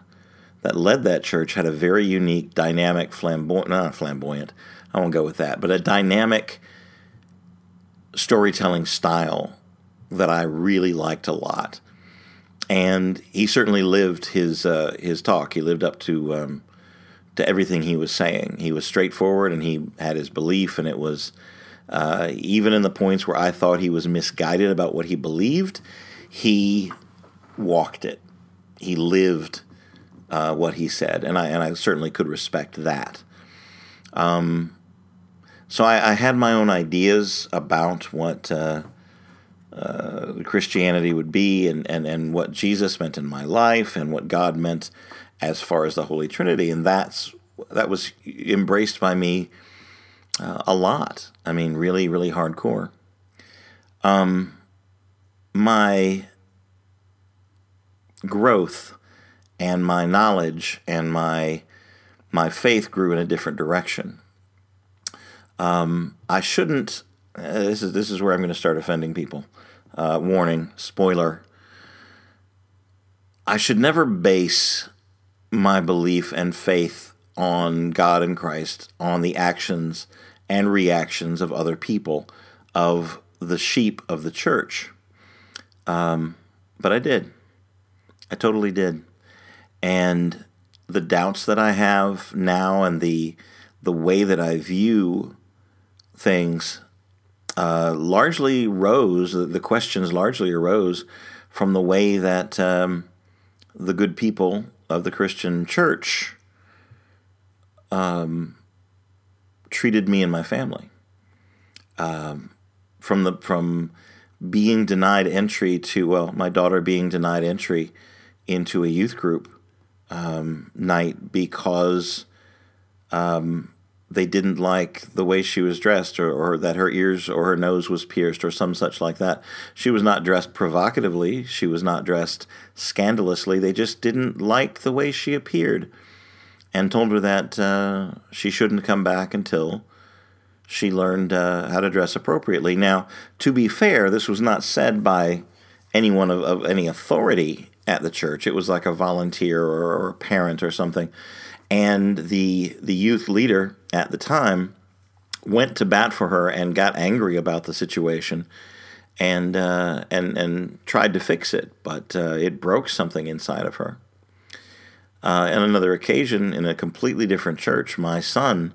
that led that church had a very unique, dynamic, flamboyant not flamboyant. I won't go with that, but a dynamic storytelling style that I really liked a lot. And he certainly lived his uh, his talk. He lived up to um, to everything he was saying. He was straightforward, and he had his belief, and it was uh, even in the points where I thought he was misguided about what he believed, he walked it. He lived uh, what he said, and I and I certainly could respect that. Um, so I, I, had my own ideas about what uh, uh, Christianity would be and, and, and what Jesus meant in my life and what God meant as far as the Holy Trinity. And that's that was embraced by me uh, a lot. I mean, really, really hardcore. Um, my growth and my knowledge and my my faith grew in a different direction. Um, I shouldn't. Uh, this is this is where I'm going to start offending people uh, warning, spoiler. I should never base my belief and faith on God and Christ on the actions and reactions of other people, of the sheep of the church. Um, but I did. I totally did. And the doubts that I have now and the the way that I view things uh, largely rose, the questions largely arose from the way that um, the good people of the Christian church um, treated me and my family. Um, from the from being denied entry to well, my daughter being denied entry into a youth group um, night because um, they didn't like the way she was dressed or, or that her ears or her nose was pierced or some such like that. She was not dressed provocatively, she was not dressed scandalously. They just didn't like the way she appeared and told her that uh, she shouldn't come back until she learned uh, how to dress appropriately. Now, to be fair, this was not said by anyone of, of any authority at the church. It was like a volunteer or, or a parent or something and the the youth leader at the time went to bat for her and got angry about the situation and uh, and and tried to fix it, but uh, it broke something inside of her. Uh, on another occasion, in a completely different church, my son,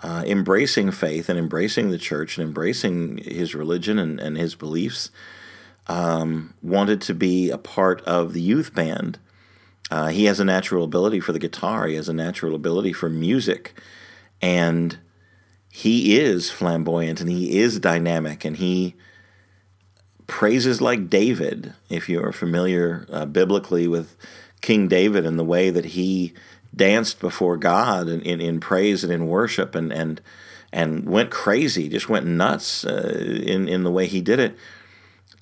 uh, embracing faith and embracing the church and embracing his religion and, and his beliefs, um, wanted to be a part of the youth band uh, he has a natural ability for the guitar. He has a natural ability for music, and he is flamboyant and he is dynamic and he praises like David, if you are familiar uh, biblically with King David and the way that he danced before God in, in, in praise and in worship and, and, and went crazy, just went nuts uh, in, in the way he did it.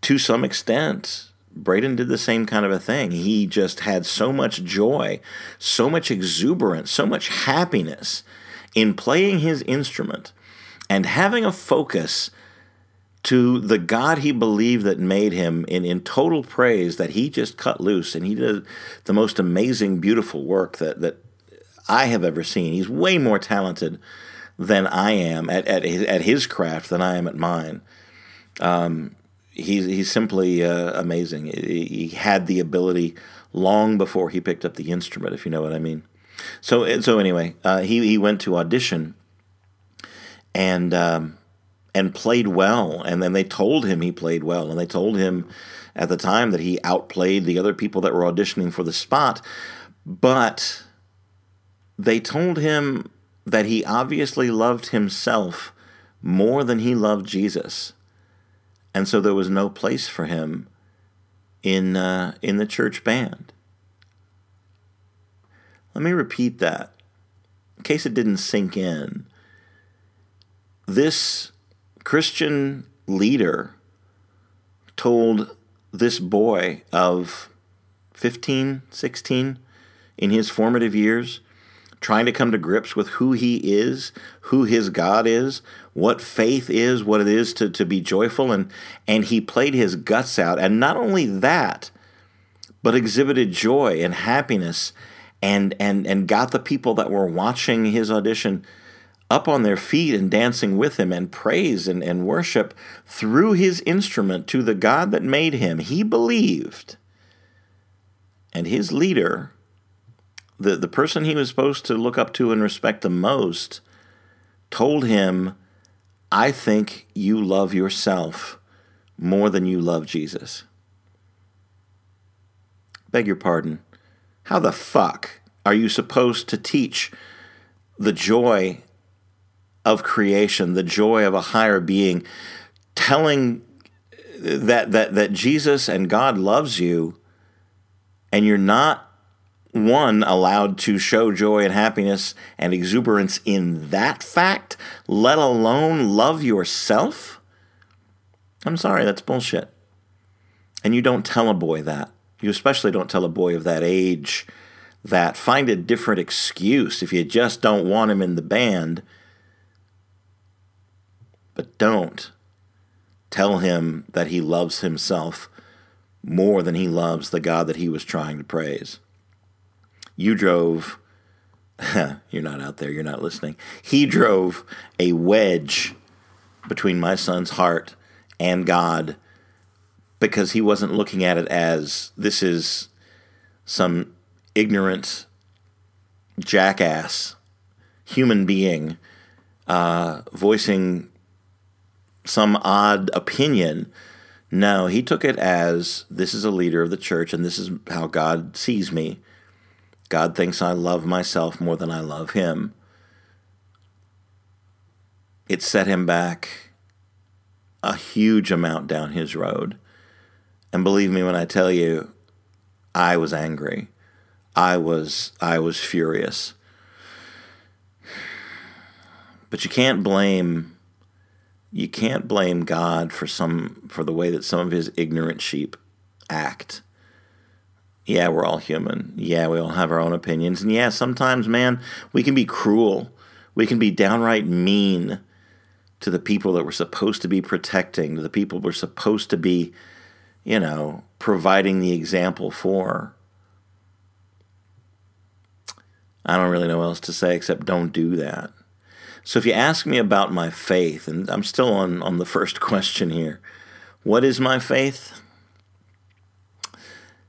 To some extent, Braden did the same kind of a thing. He just had so much joy, so much exuberance, so much happiness in playing his instrument and having a focus to the God he believed that made him in, in total praise that he just cut loose and he did the most amazing, beautiful work that, that I have ever seen. He's way more talented than I am at, at, his, at his craft than I am at mine. Um, he's, he's simply uh, amazing. He, had the ability long before he picked up the instrument, if you know what I mean. So, so anyway, uh, he, he went to audition and um, and played well. And then they told him he played well, and they told him at the time that he outplayed the other people that were auditioning for the spot. But they told him that he obviously loved himself more than he loved Jesus, and so there was no place for him in uh, in the church band. Let me repeat that in case it didn't sink in this Christian leader told this boy of 15, 16 in his formative years, trying to come to grips with who he is, who his God is, what faith is, what it is to, to be joyful, and, and he played his guts out. And not only that, but exhibited joy and happiness and, and, and got the people that were watching his audition up on their feet and dancing with him and praise and, and worship through his instrument to the God that made him. He believed. And his leader, the, the person he was supposed to look up to and respect the most, told him, I think you love yourself more than you love Jesus. Beg your pardon. How the fuck are you supposed to teach the joy of creation, the joy of a higher being, telling that that that Jesus and God loves you, and you're not one allowed to show joy and happiness and exuberance in that fact, let alone love yourself. I'm sorry, that's bullshit. And you don't tell a boy that. You especially don't tell a boy of that age that. Find a different excuse if you just don't want him in the band but don't tell him that he loves himself more than he loves the God that he was trying to praise. You drove, you're not out there, you're not listening. He drove a wedge between my son's heart and God because he wasn't looking at it as this is some ignorant jackass human being uh, voicing some odd opinion. No, he took it as this is a leader of the church and this is how God sees me. God thinks I love myself more than I love him. It set him back a huge amount down his road. And believe me when I tell you, I was angry. I was I was furious. But you can't blame you can't blame God for some for the way that some of his ignorant sheep act. Yeah, we're all human. Yeah, we all have our own opinions. And yeah, sometimes, man, we can be cruel. We can be downright mean to the people that we're supposed to be protecting, to the people we're supposed to be, you know, providing the example for. I don't really know what else to say except don't do that. So if you ask me about my faith, and I'm still on, on the first question here, what is my faith?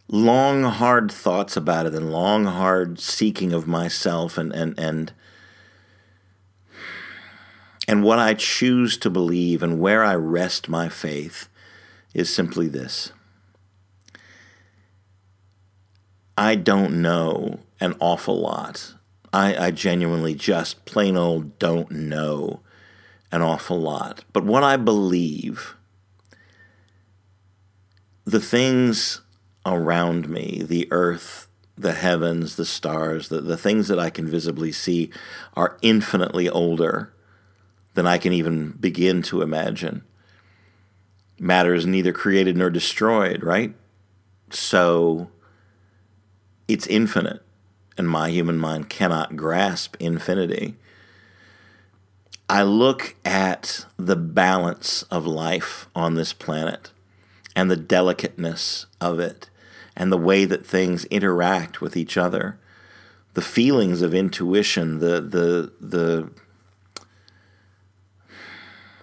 Long, hard thoughts about it and long, hard seeking of myself and, and, and, and what I choose to believe and where I rest my faith is simply this. I don't know an awful lot I, I genuinely just plain old don't know an awful lot. But what I believe the things around me, the earth, the heavens, the stars, the, the things that I can visibly see are infinitely older than I can even begin to imagine. Matter is neither created nor destroyed, right? So it's infinite, and my human mind cannot grasp infinity. I look at the balance of life on this planet and the delicateness of it and the way that things interact with each other. The feelings of intuition the the the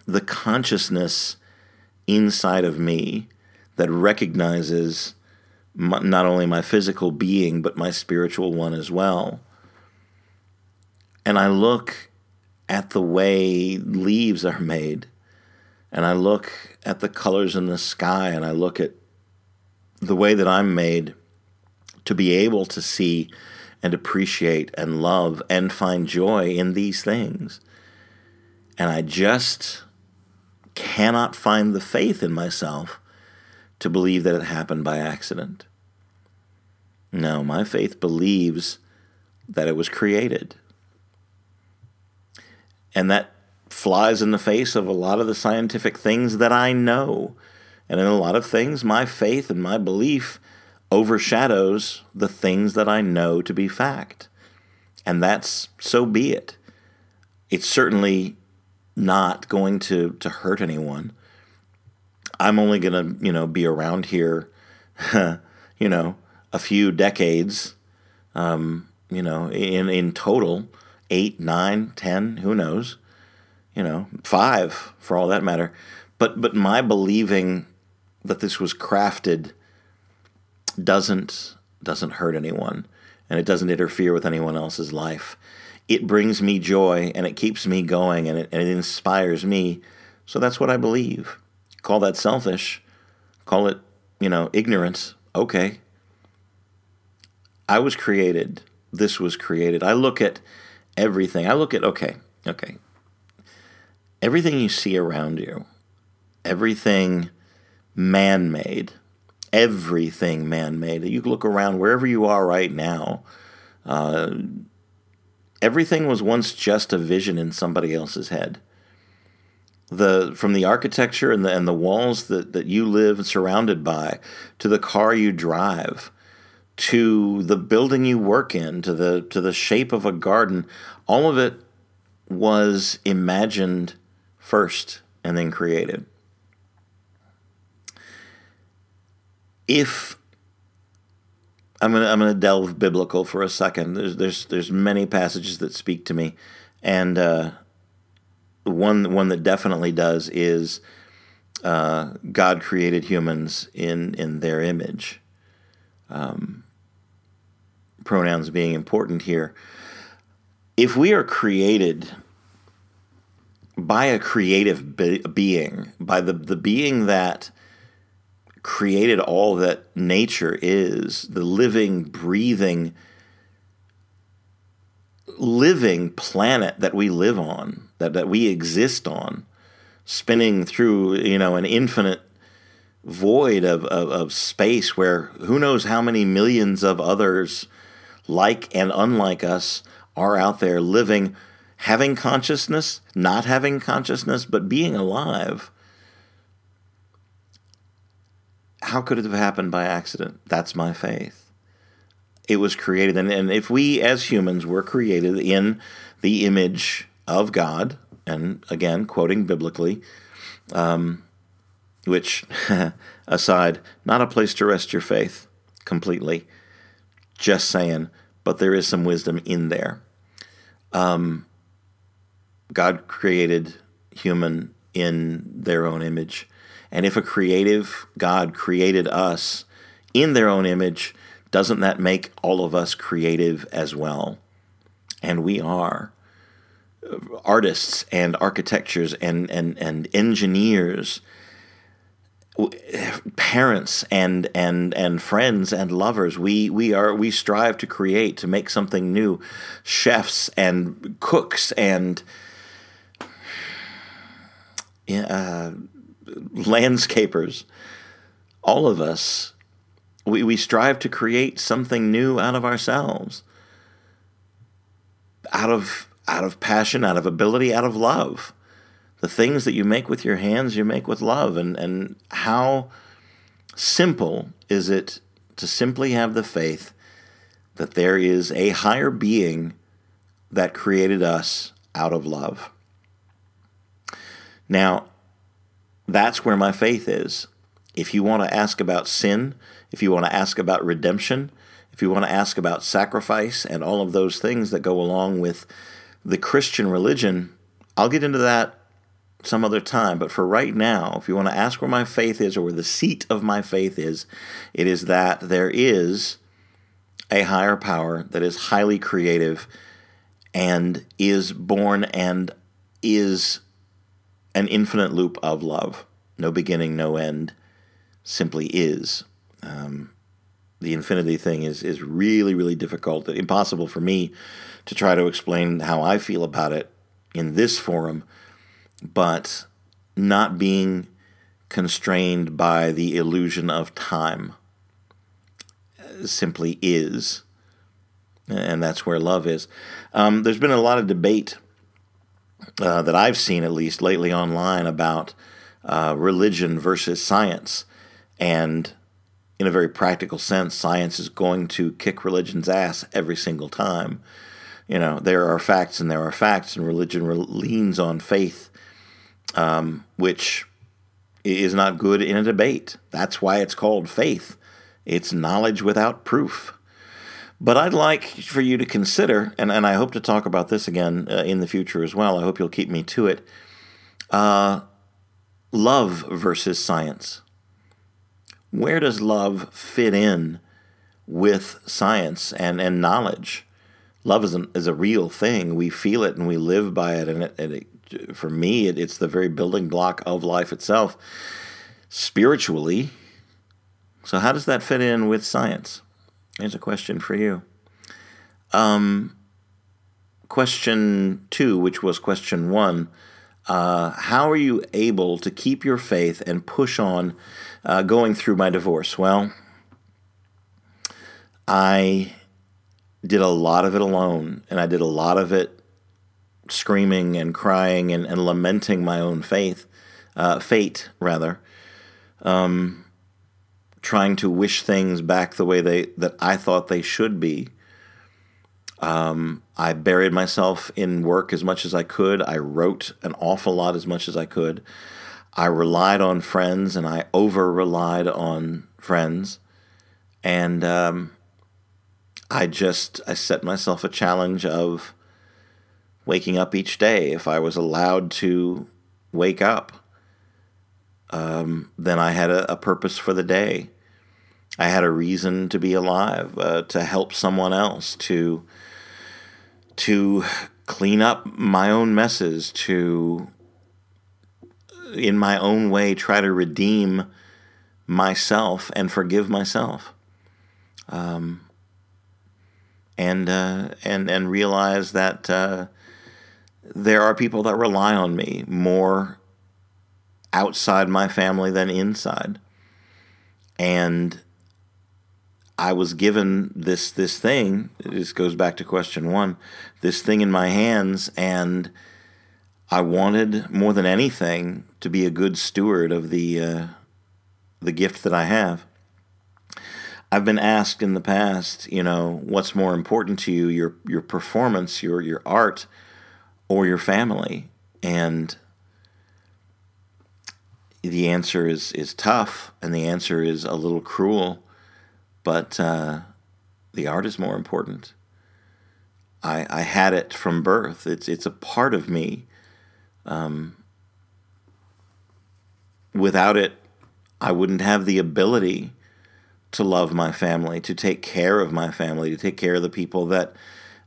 the consciousness inside of me that recognizes my, not only my physical being but my spiritual one as well. And i look at the way leaves are made and i look at the colors in the sky and i look at the way that I'm made to be able to see and appreciate and love and find joy in these things. And I just cannot find the faith in myself to believe that it happened by accident. No, my faith believes that it was created. And that flies in the face of a lot of the scientific things that I know and in a lot of things, my faith and my belief overshadows the things that I know to be fact. And that's so be it. It's certainly not going to, to hurt anyone. I'm only going to, you know, be around here, you know, a few decades, um, you know, in, in total, eight, nine, ten, who knows, you know, five for all that matter. But, but my believing that this was crafted doesn't doesn't hurt anyone and it doesn't interfere with anyone else's life. It brings me joy and it keeps me going and it, and it inspires me. So that's what I believe. Call that selfish, call it, you know, ignorance. Okay. I was created. This was created. I look at everything. I look at, okay, okay. Everything you see around you, everything man made. Everything man made. You look around wherever you are right now. Uh, everything was once just a vision in somebody else's head. The from the architecture and the and the walls that, that you live surrounded by, to the car you drive, to the building you work in, to the to the shape of a garden, all of it was imagined first and then created. If I'm gonna I'm gonna delve biblical for a second. There's there's there's many passages that speak to me, and uh, one one that definitely does is uh, God created humans in in their image. Um, pronouns being important here. If we are created by a creative be- being, by the the being that created all that nature is the living, breathing, living planet that we live on, that, that we exist on, spinning through, you know, an infinite void of, of, of space where who knows how many millions of others like and unlike us are out there living, having consciousness, not having consciousness, but being alive how could it have happened by accident? That's my faith. It was created, and, and if we as humans were created in the image of God, and again, quoting biblically, um, which, aside, not a place to rest your faith completely, just saying, but there is some wisdom in there. Um, God created human in their own image. And if a creative God created us in their own image, doesn't that make all of us creative as well? And we are artists and architectures and, and, and engineers, parents and, and, and friends and lovers. We, we, are, we strive to create, to make something new. Chefs and cooks and uh, landscapers, all of us, we, we strive to create something new out of ourselves, out of out of passion, out of ability, out of love. The things that you make with your hands, you make with love. And, and how simple is it to simply have the faith that there is a higher being that created us out of love? Now, that's where my faith is. If you want to ask about sin, if you want to ask about redemption, if you want to ask about sacrifice and all of those things that go along with the Christian religion, I'll get into that some other time. But for right now, if you want to ask where my faith is or where the seat of my faith is, it is that there is a higher power that is highly creative and is born and is an infinite loop of love. No beginning, no end, simply is. Um, the infinity thing is, is really, really difficult, impossible for me to try to explain how I feel about it in this forum, but not being constrained by the illusion of time simply is. And that's where love is. Um, there's been a lot of debate uh, that I've seen, at least lately online, about uh, religion versus science. And in a very practical sense, science is going to kick religion's ass every single time you know, there are facts and there are facts, and religion re- leans on faith, um, which is not good in a debate. That's why it's called faith. It's knowledge without proof. But I'd like for you to consider, and, and I hope to talk about this again uh, in the future as well. I hope you'll keep me to it. Uh, love versus science. Where does love fit in with science and, and knowledge? love is, an, is a real thing. We feel it and we live by it. And, it, and it, for me, it, it's the very building block of life itself spiritually. So, how does that fit in with science? Here's a question for you. Um, question two, which was question one. Uh, how are you able to keep your faith and push on uh, going through my divorce? Well, I did a lot of it alone, and I did a lot of it screaming and crying and, and lamenting my own faith, uh, fate rather, um, trying to wish things back the way they that I thought they should be. Um, I buried myself in work as much as I could. I wrote an awful lot as much as I could. I relied on friends, and I over relied on friends, and um, I just I set myself a challenge of waking up each day. If I was allowed to wake up, um, then I had a, a, purpose for the day. I had a reason to be alive, uh, to help someone else, to to clean up my own messes, to in my own way try to redeem myself and forgive myself. Um, and uh, and and realize that uh, there are people that rely on me more outside my family than inside, and I was given this this thing. This goes back to question one. This thing in my hands, and I wanted more than anything to be a good steward of the uh, the gift that I have. I've been asked in the past, you know, what's more important to you, your your performance, your your art, or your family? And the answer is is tough, and the answer is a little cruel, but uh, the art is more important. I I had it from birth. It's it's a part of me. Um, without it, I wouldn't have the ability to love my family, to take care of my family, to take care of the people that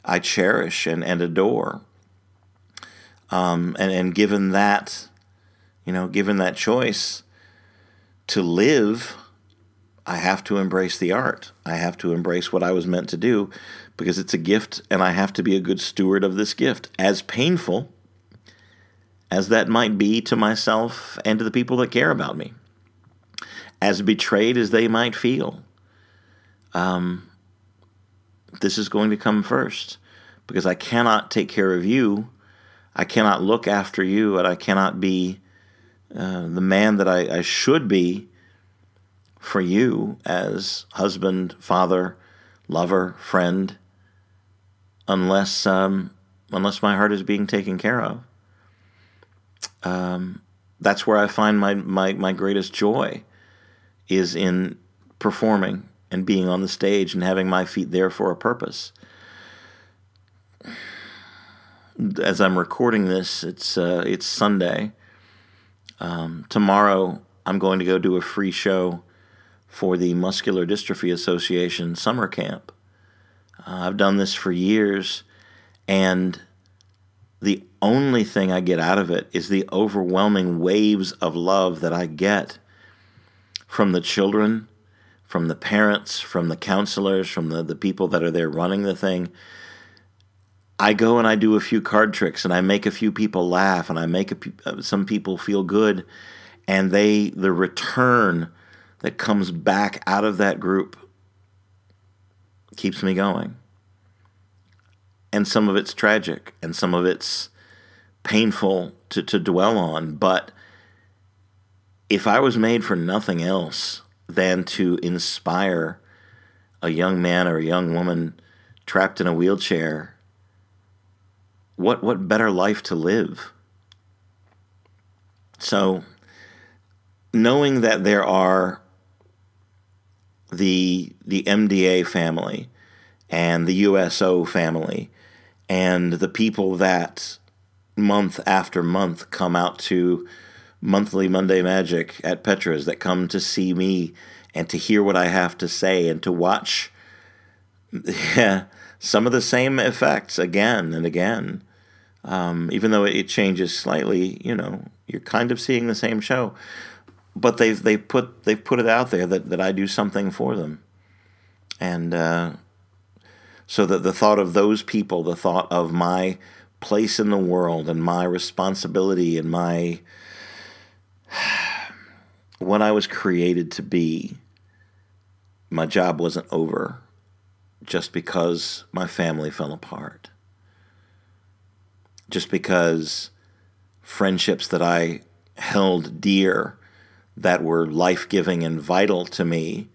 I cherish and, and adore. Um, and, and given that, you know, given that choice to live, I have to embrace the art. I have to embrace what I was meant to do because it's a gift and I have to be a good steward of this gift. As painful as that might be to myself and to the people that care about me as betrayed as they might feel. Um, this is going to come first because I cannot take care of you. I cannot look after you, and I cannot be uh, the man that I, I should be for you as husband, father, lover, friend, unless um, unless my heart is being taken care of. Um, that's where I find my, my, my greatest joy is in performing and being on the stage and having my feet there for a purpose. As I'm recording this, it's uh, it's Sunday. Um, tomorrow, I'm going to go do a free show for the Muscular Dystrophy Association summer camp. Uh, I've done this for years, and the only thing I get out of it is the overwhelming waves of love that I get from the children, from the parents, from the counselors, from the, the people that are there running the thing. I go and I do a few card tricks and I make a few people laugh and I make a, uh, some people feel good and they the return that comes back out of that group keeps me going. And some of it's tragic and some of it's painful to, to dwell on. But if I was made for nothing else than to inspire a young man or a young woman trapped in a wheelchair, what, what better life to live? So, knowing that there are the the MDA family and the USO family and the people that month after month come out to monthly Monday Magic at Petra's that come to see me and to hear what I have to say and to watch yeah, some of the same effects again and again. Um, even though it changes slightly, you know, you're kind of seeing the same show. But they've they put they've put it out there that, that I do something for them, and uh, so that the thought of those people, the thought of my place in the world and my responsibility and my what I was created to be, my job wasn't over just because my family fell apart. Just because friendships that I held dear that were life giving and vital to me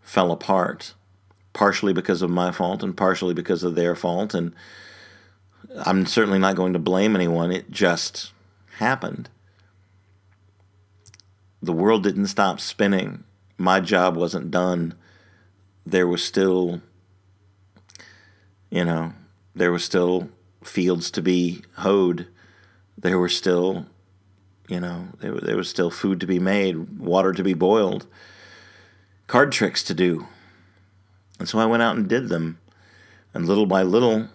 fell apart, partially because of my fault and partially because of their fault. And I'm certainly not going to blame anyone, it just happened. The world didn't stop spinning. My job wasn't done. There was still, you know, there were still fields to be hoed. There were still you know, there, there was still food to be made, water to be boiled, card tricks to do. And so I went out and did them. And little by little,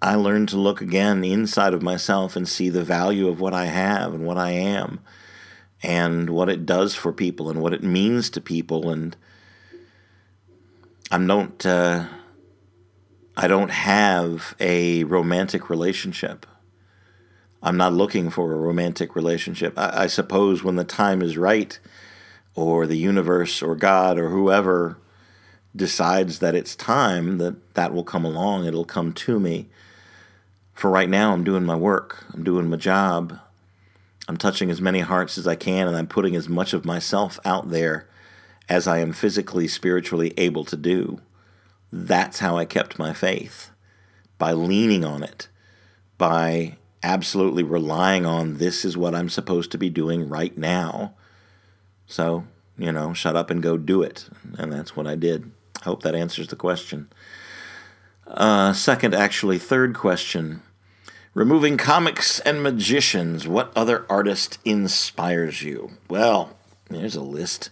I learned to look again inside of myself and see the value of what I have and what I am and what it does for people and what it means to people. And I don't, uh, I don't have a romantic relationship. I'm not looking for a romantic relationship. I, I suppose when the time is right, or the universe, or God, or whoever decides that it's time, that that will come along. It'll come to me. For right now, I'm doing my work. I'm doing my job. I'm touching as many hearts as I can, and I'm putting as much of myself out there as I am physically, spiritually able to do. That's how I kept my faith by leaning on it, by absolutely relying on this is what I'm supposed to be doing right now. So, you know, shut up and go do it. And that's what I did. I hope that answers the question. Uh, second, actually, third question. Removing comics and magicians, what other artist inspires you? Well, there's a list.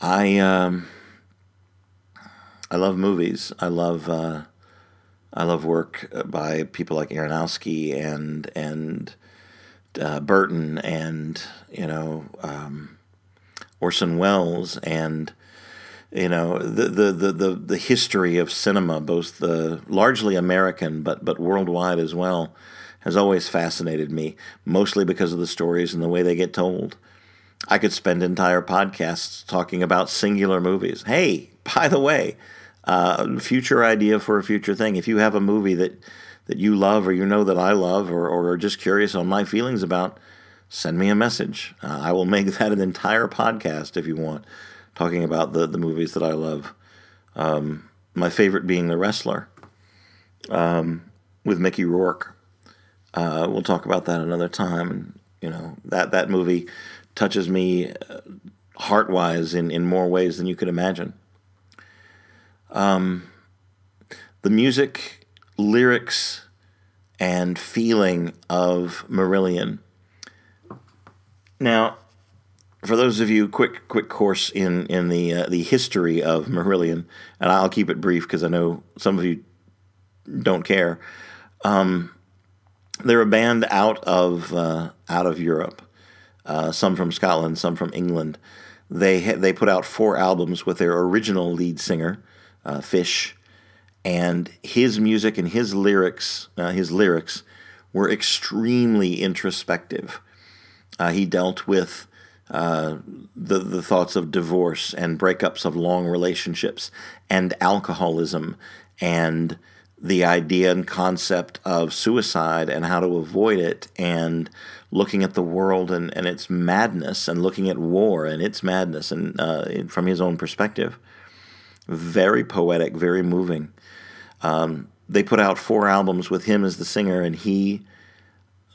I um, I love movies. I love uh, I love work by people like Aronofsky and and uh, Burton and you know um, Orson Welles and you know the, the the, the the history of cinema, both the largely American but but worldwide as well, has always fascinated me. Mostly because of the stories and the way they get told. I could spend entire podcasts talking about singular movies. Hey, by the way, uh, future idea for a future thing. If you have a movie that that you love or you know that I love or, or are just curious on my feelings about, send me a message. Uh, I will make that an entire podcast if you want, talking about the, the movies that I love. Um, my favorite being The Wrestler um, with Mickey Rourke. Uh, we'll talk about that another time. You know that that movie touches me uh, heart wise in, in more ways than you could imagine. Um, the music, lyrics, and feeling of Marillion. Now, for those of you, quick quick course in in the uh, the history of Marillion, and I'll keep it brief because I know some of you don't care. Um, they're a band out of uh, out of Europe, uh, some from Scotland, some from England. They ha- they put out four albums with their original lead singer, uh, Fish, and his music and his lyrics, uh, his lyrics, were extremely introspective. Uh, he dealt with uh, the the thoughts of divorce and breakups of long relationships and alcoholism and the idea and concept of suicide and how to avoid it and looking at the world and, and its madness and looking at war and its madness and uh, from his own perspective very poetic, very moving. Um, they put out four albums with him as the singer, and he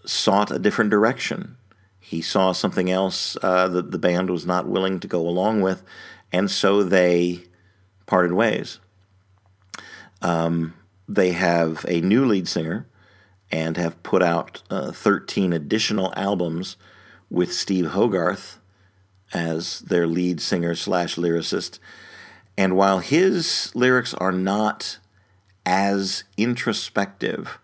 sought a different direction. He saw something else uh, that the band was not willing to go along with, and so they parted ways. Um, they have a new lead singer and have put out uh, 13 additional albums with Steve Hogarth as their lead singer slash lyricist and while his lyrics are not as introspective,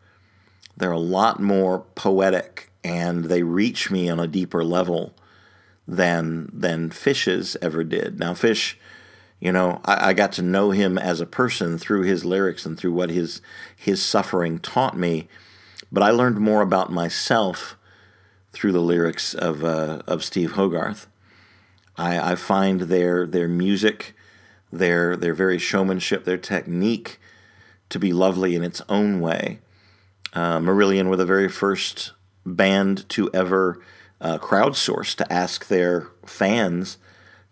they're a lot more poetic and they reach me on a deeper level than than Fish's ever did. Now Fish, you know, I, I got to know him as a person through his lyrics and through what his his suffering taught me, but I learned more about myself through the lyrics of uh, of Steve Hogarth. I, I find their their music their their very showmanship, their technique to be lovely in its own way. Uh, Marillion were the very first band to ever uh, crowdsource to ask their fans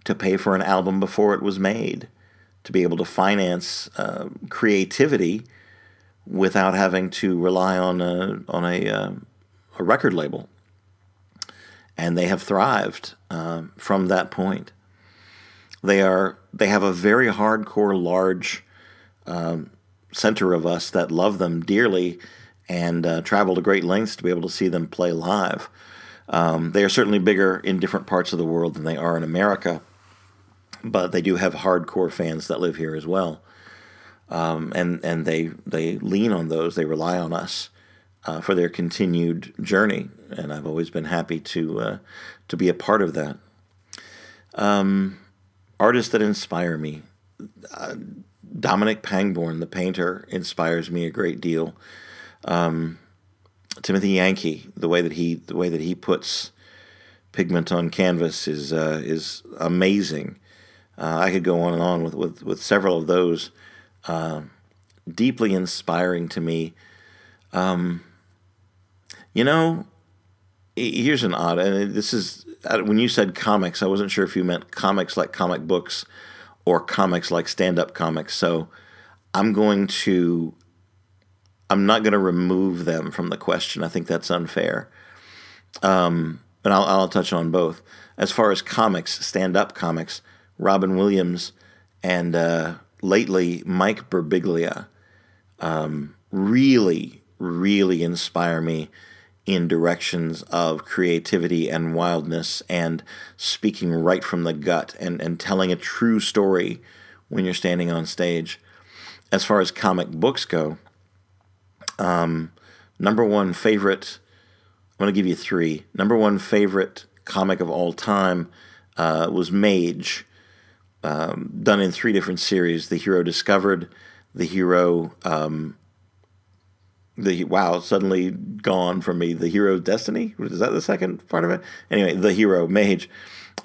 to pay for an album before it was made, to be able to finance uh, creativity without having to rely on a on a, uh, a record label. And they have thrived uh, from that point. They are they have a very hardcore, large um, center of us that love them dearly and uh, travel to great lengths to be able to see them play live. Um, they are certainly bigger in different parts of the world than they are in America, but they do have hardcore fans that live here as well. Um, and and they they lean on those. They rely on us uh, for their continued journey, and I've always been happy to uh, to be a part of that. Um, artists that inspire me. Uh, Dominic Pangborn, the painter, inspires me a great deal. Um, Timothy Yankee, the way that he the way that he puts pigment on canvas is uh, is amazing. Uh, I could go on and on with with, with several of those. Uh, deeply inspiring to me. Um, you know, here's an odd, and this is when you said comics, I wasn't sure if you meant comics like comic books or comics like stand up comics. So I'm going to, I'm not going to remove them from the question. I think that's unfair. Um, but I'll, I'll touch on both. As far as comics, stand up comics, Robin Williams and uh, lately Mike Birbiglia um, really, really inspire me in directions of creativity and wildness and speaking right from the gut and, and telling a true story when you're standing on stage. As far as comic books go, um, number one favorite, I'm going to give you three. Number one favorite comic of all time uh, was Mage, um, done in three different series The Hero Discovered, The Hero um, the wow suddenly gone from me. The hero's destiny is that the second part of it? Anyway, the hero mage,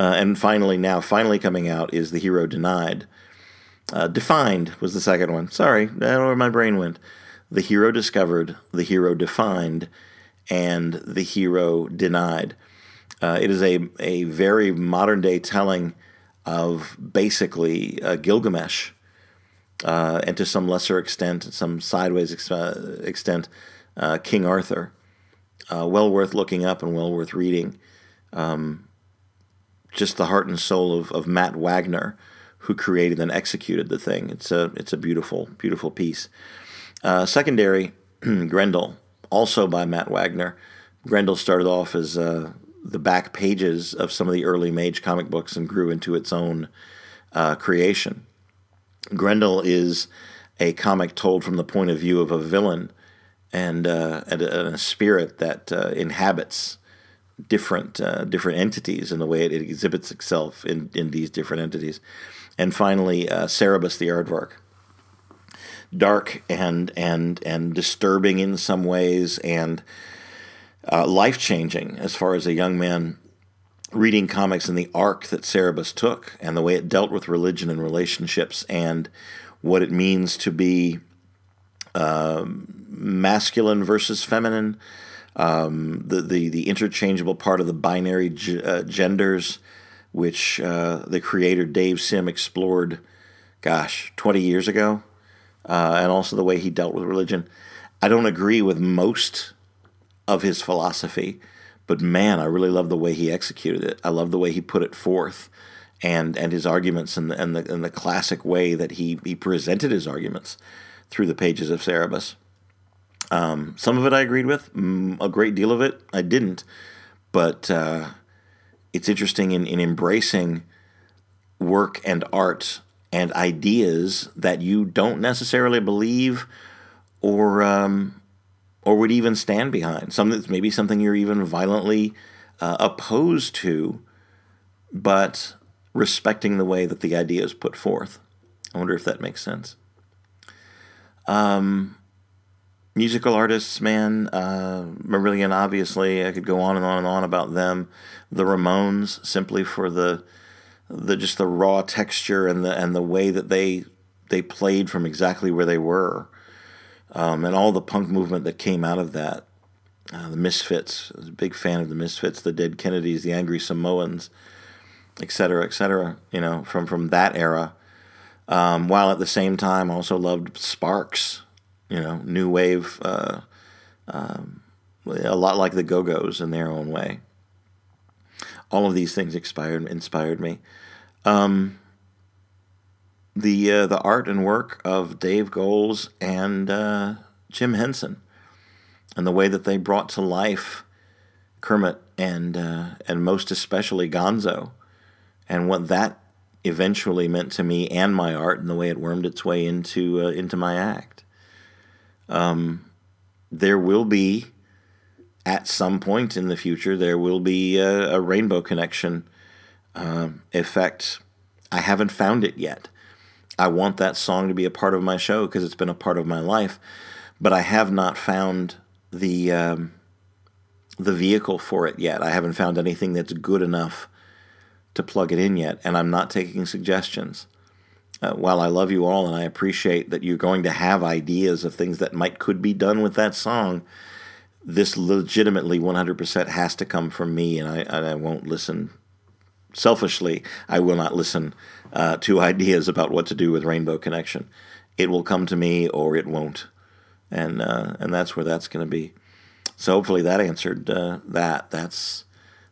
uh, and finally now finally coming out is the hero denied. Uh, defined was the second one. Sorry, I don't know where my brain went. The hero discovered, the hero defined, and the hero denied. Uh, it is a, a very modern day telling of basically uh, Gilgamesh, uh, and to some lesser extent, some sideways ex- uh, extent, uh, King Arthur. Uh, well worth looking up and well worth reading. Um, just the heart and soul of, of Matt Wagner, who created and executed the thing. It's a it's a beautiful beautiful piece. secondary, Grendel, also by Matt Wagner. Grendel started off as the back pages of some of the early Mage comic books and grew into its own uh, creation. Grendel is a comic told from the point of view of a villain and, uh, and, a, and, a, spirit that uh, inhabits different uh, different entities in the way it, exhibits itself in, in these different entities. And finally, uh, Cerebus the Aardvark. Dark and and and disturbing in some ways, and uh, life changing as far as a young man reading comics and the arc that Cerebus took and the way it dealt with religion and relationships and what it means to be um, masculine versus feminine, um, the, the, the interchangeable part of the binary g- uh, genders, which uh, the creator Dave Sim explored, gosh, 20 years ago, uh, and also the way he dealt with religion. I don't agree with most of his philosophy. But man, I really love the way he executed it. I love the way he put it forth, and and his arguments and the and the, and the classic way that he he presented his arguments through the pages of Cerebus. Um, some of it I agreed with, a great deal of it I didn't. But uh, it's interesting in, in embracing work and art and ideas that you don't necessarily believe or um, or would even stand behind. Something that's maybe something you're even violently uh, opposed to, but respecting the way that the idea is put forth. I wonder if that makes sense. Um, musical artists, man, uh, Marillion, obviously, I could go on and on and on about them. The Ramones, simply for the the just the raw texture and the and the way that they they played from exactly where they were um, and all the punk movement that came out of that. Uh, the Misfits, I was a big fan of the Misfits, the Dead Kennedys, the Angry Samoans, etc., etc. You know, from from that era. Um, while at the same time, also loved Sparks. You know, new wave, uh, um, a lot like the Go Go's in their own way. All of these things inspired inspired me. Um, the uh, the art and work of Dave Goelz and uh, Jim Henson, and the way that they brought to life Kermit and uh, and most especially Gonzo, and what that eventually meant to me and my art, and the way it wormed its way into uh, into my act. Um, there will be, at some point in the future, there will be a, a rainbow connection uh, effect. I haven't found it yet. I want that song to be a part of my show because it's been a part of my life, but I have not found the um, the vehicle for it yet. I haven't found anything that's good enough to plug it in yet, and I'm not taking suggestions. Uh, while I love you all and I appreciate that you're going to have ideas of things that might could be done with that song, this legitimately 100% has to come from me, and I, and I won't listen selfishly, I will not listen uh, to ideas about what to do with Rainbow Connection. It will come to me or it won't, and uh, and that's where that's going to be. So hopefully that answered uh, that. That's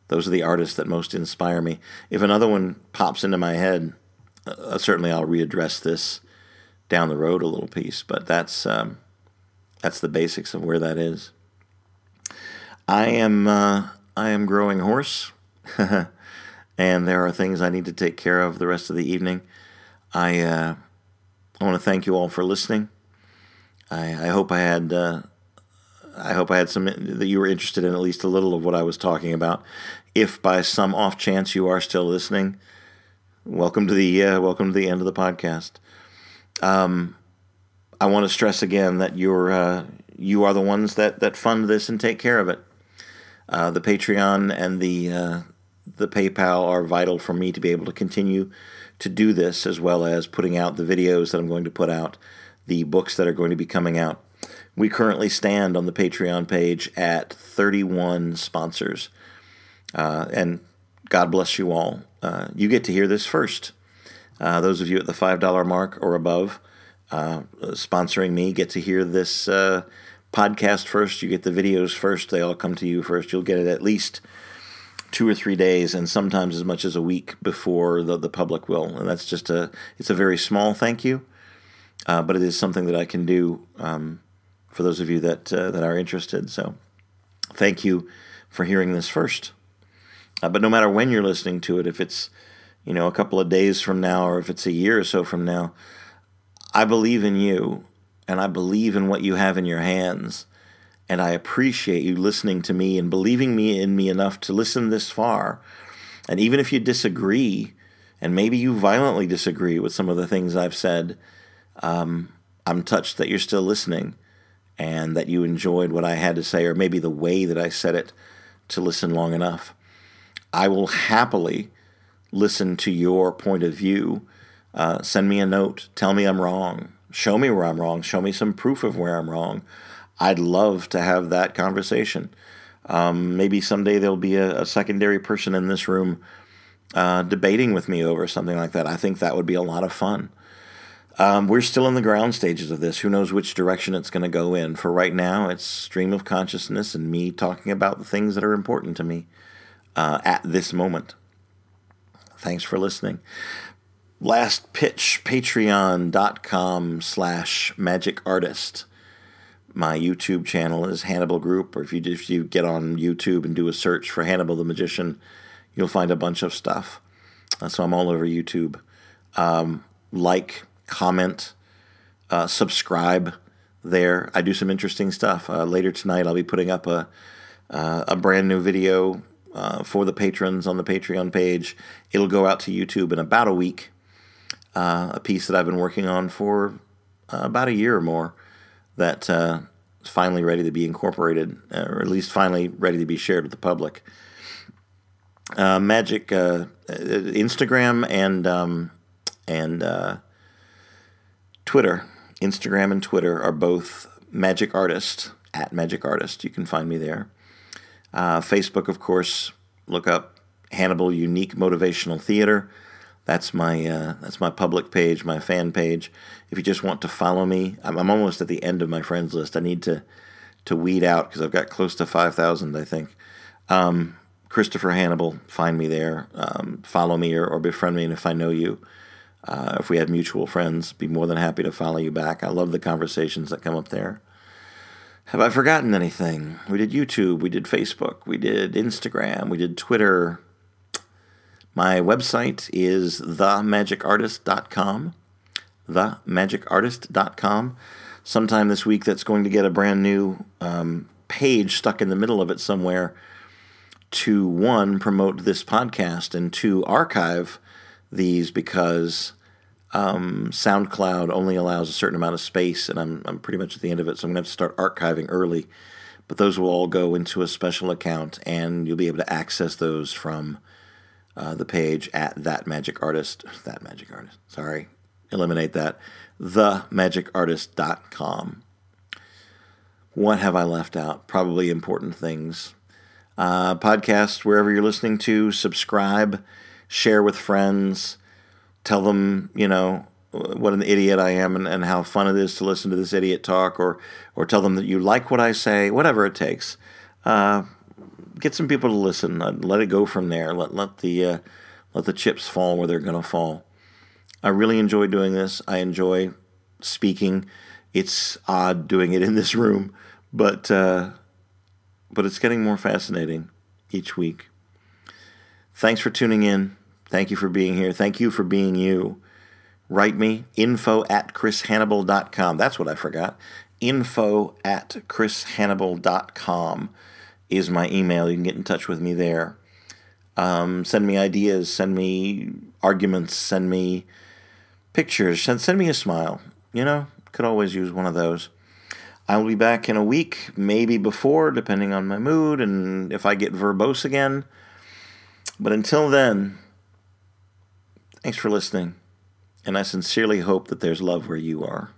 those are the artists that most inspire me. If another one pops into my head, uh, certainly I'll readdress this down the road a little piece. But that's um, that's the basics of where that is. I am uh, I am growing hoarse. and there are things I need to take care of the rest of the evening. I uh, I want to thank you all for listening. I, I hope I had uh, I hope I had some that you were interested in at least a little of what I was talking about. If by some off chance you are still listening, welcome to the uh, welcome to the end of the podcast. Um, I want to stress again that your uh, you are the ones that, that fund this and take care of it. Uh, the Patreon and the uh, the PayPal are vital for me to be able to continue to do this, as well as putting out the videos that I'm going to put out, the books that are going to be coming out. We currently stand on the Patreon page at 31 sponsors, uh, and God bless you all. Uh, you get to hear this first. Uh, those of you at the $5 mark or above uh, sponsoring me get to hear this uh, podcast first. You get the videos first. They all come to you first. You'll get it at least two or three days and sometimes as much as a week before the, the public will. And that's just a, it's a very small thank you, uh, but it is something that I can do um, for those of you that, uh, that are interested. So thank you for hearing this first. Uh, but no matter when you're listening to it, if it's, you know, a couple of days from now or if it's a year or so from now, I believe in you and I believe in what you have in your hands. And I appreciate you listening to me and believing me in me enough to listen this far. And even if you disagree, and maybe you violently disagree with some of the things I've said, um, I'm touched that you're still listening and that you enjoyed what I had to say, or maybe the way that I said it to listen long enough. I will happily listen to your point of view. Uh, send me a note. Tell me I'm wrong. Show me where I'm wrong. Show me some proof of where I'm wrong. I'd love to have that conversation. Um, maybe someday there'll be a, a, secondary person in this room uh, debating with me over something like that. I think that would be a lot of fun. Um, we're still in the ground stages of this. Who knows which direction it's going to go in? For right now, it's stream of consciousness and me talking about the things that are important to me uh, at this moment. Thanks for listening. Last pitch, patreon.com slash magic artist my YouTube channel is Hannibal Group, or if you if you get on YouTube and do a search for Hannibal the Magician, you'll find a bunch of stuff. Uh, so I'm all over YouTube. Um, like, comment, uh, subscribe there. I do some interesting stuff. Uh, later tonight, I'll be putting up a uh, a brand new video uh, for the patrons on the Patreon page. It'll go out to YouTube in about a week. Uh, a piece that I've been working on for about a year or more that uh, is finally ready to be incorporated, uh, or at least finally ready to be shared with the public. Uh, Magic, uh, uh, Instagram, and um, and Twitter. Instagram and Twitter are both Magic Artist at Magic Artist. You can find me there. Facebook, of course, look up Hannibal Unique Motivational Theater. That's my uh, that's my public page, my fan page. If you just want to follow me, I'm, I'm almost at the end of my friends list. I need to to weed out because I've got close to five thousand, I think. Um, Christopher Hannibal, find me there. Um, follow me or, or, befriend me, and if I know you, uh, if we have mutual friends, be more than happy to follow you back. I love the conversations that come up there. Have I forgotten anything? We did YouTube, we did Facebook, we did Instagram, we did Twitter. My website is themagicartist.com. Themagicartist.com. Sometime this week, that's going to get a brand new um, page stuck in the middle of it somewhere to one, promote this podcast, and two, archive these because um, SoundCloud only allows a certain amount of space, and I'm, I'm pretty much at the end of it, so I'm going to have to start archiving early. But those will all go into a special account, and you'll be able to access those from uh, the page at that magic artist. That magic artist. Sorry, eliminate that. Themagicartist.com. What have I left out? Probably important things. Uh, podcast wherever you're listening to. Subscribe, share with friends, tell them you know what an idiot I am and, and how fun it is to listen to this idiot talk, or or tell them that you like what I say. Whatever it takes. Uh, get some people to listen. Let it go from there. Let let the uh, let the chips fall where they're going to fall. I really enjoy doing this. I enjoy speaking. It's odd doing it in this room, but uh, but it's getting more fascinating each week. Thanks for tuning in. Thank you for being here. Thank you for being you. Write me info at chrishannibal.com. That's what I forgot. Info at chrishannibal.com is my email. You can get in touch with me there. Um, send me ideas, send me arguments, send me pictures, send, send me a smile. You know, could always use one of those. I will be back in a week, maybe before, depending on my mood and if I get verbose again. But until then, thanks for listening. And I sincerely hope that there's love where you are.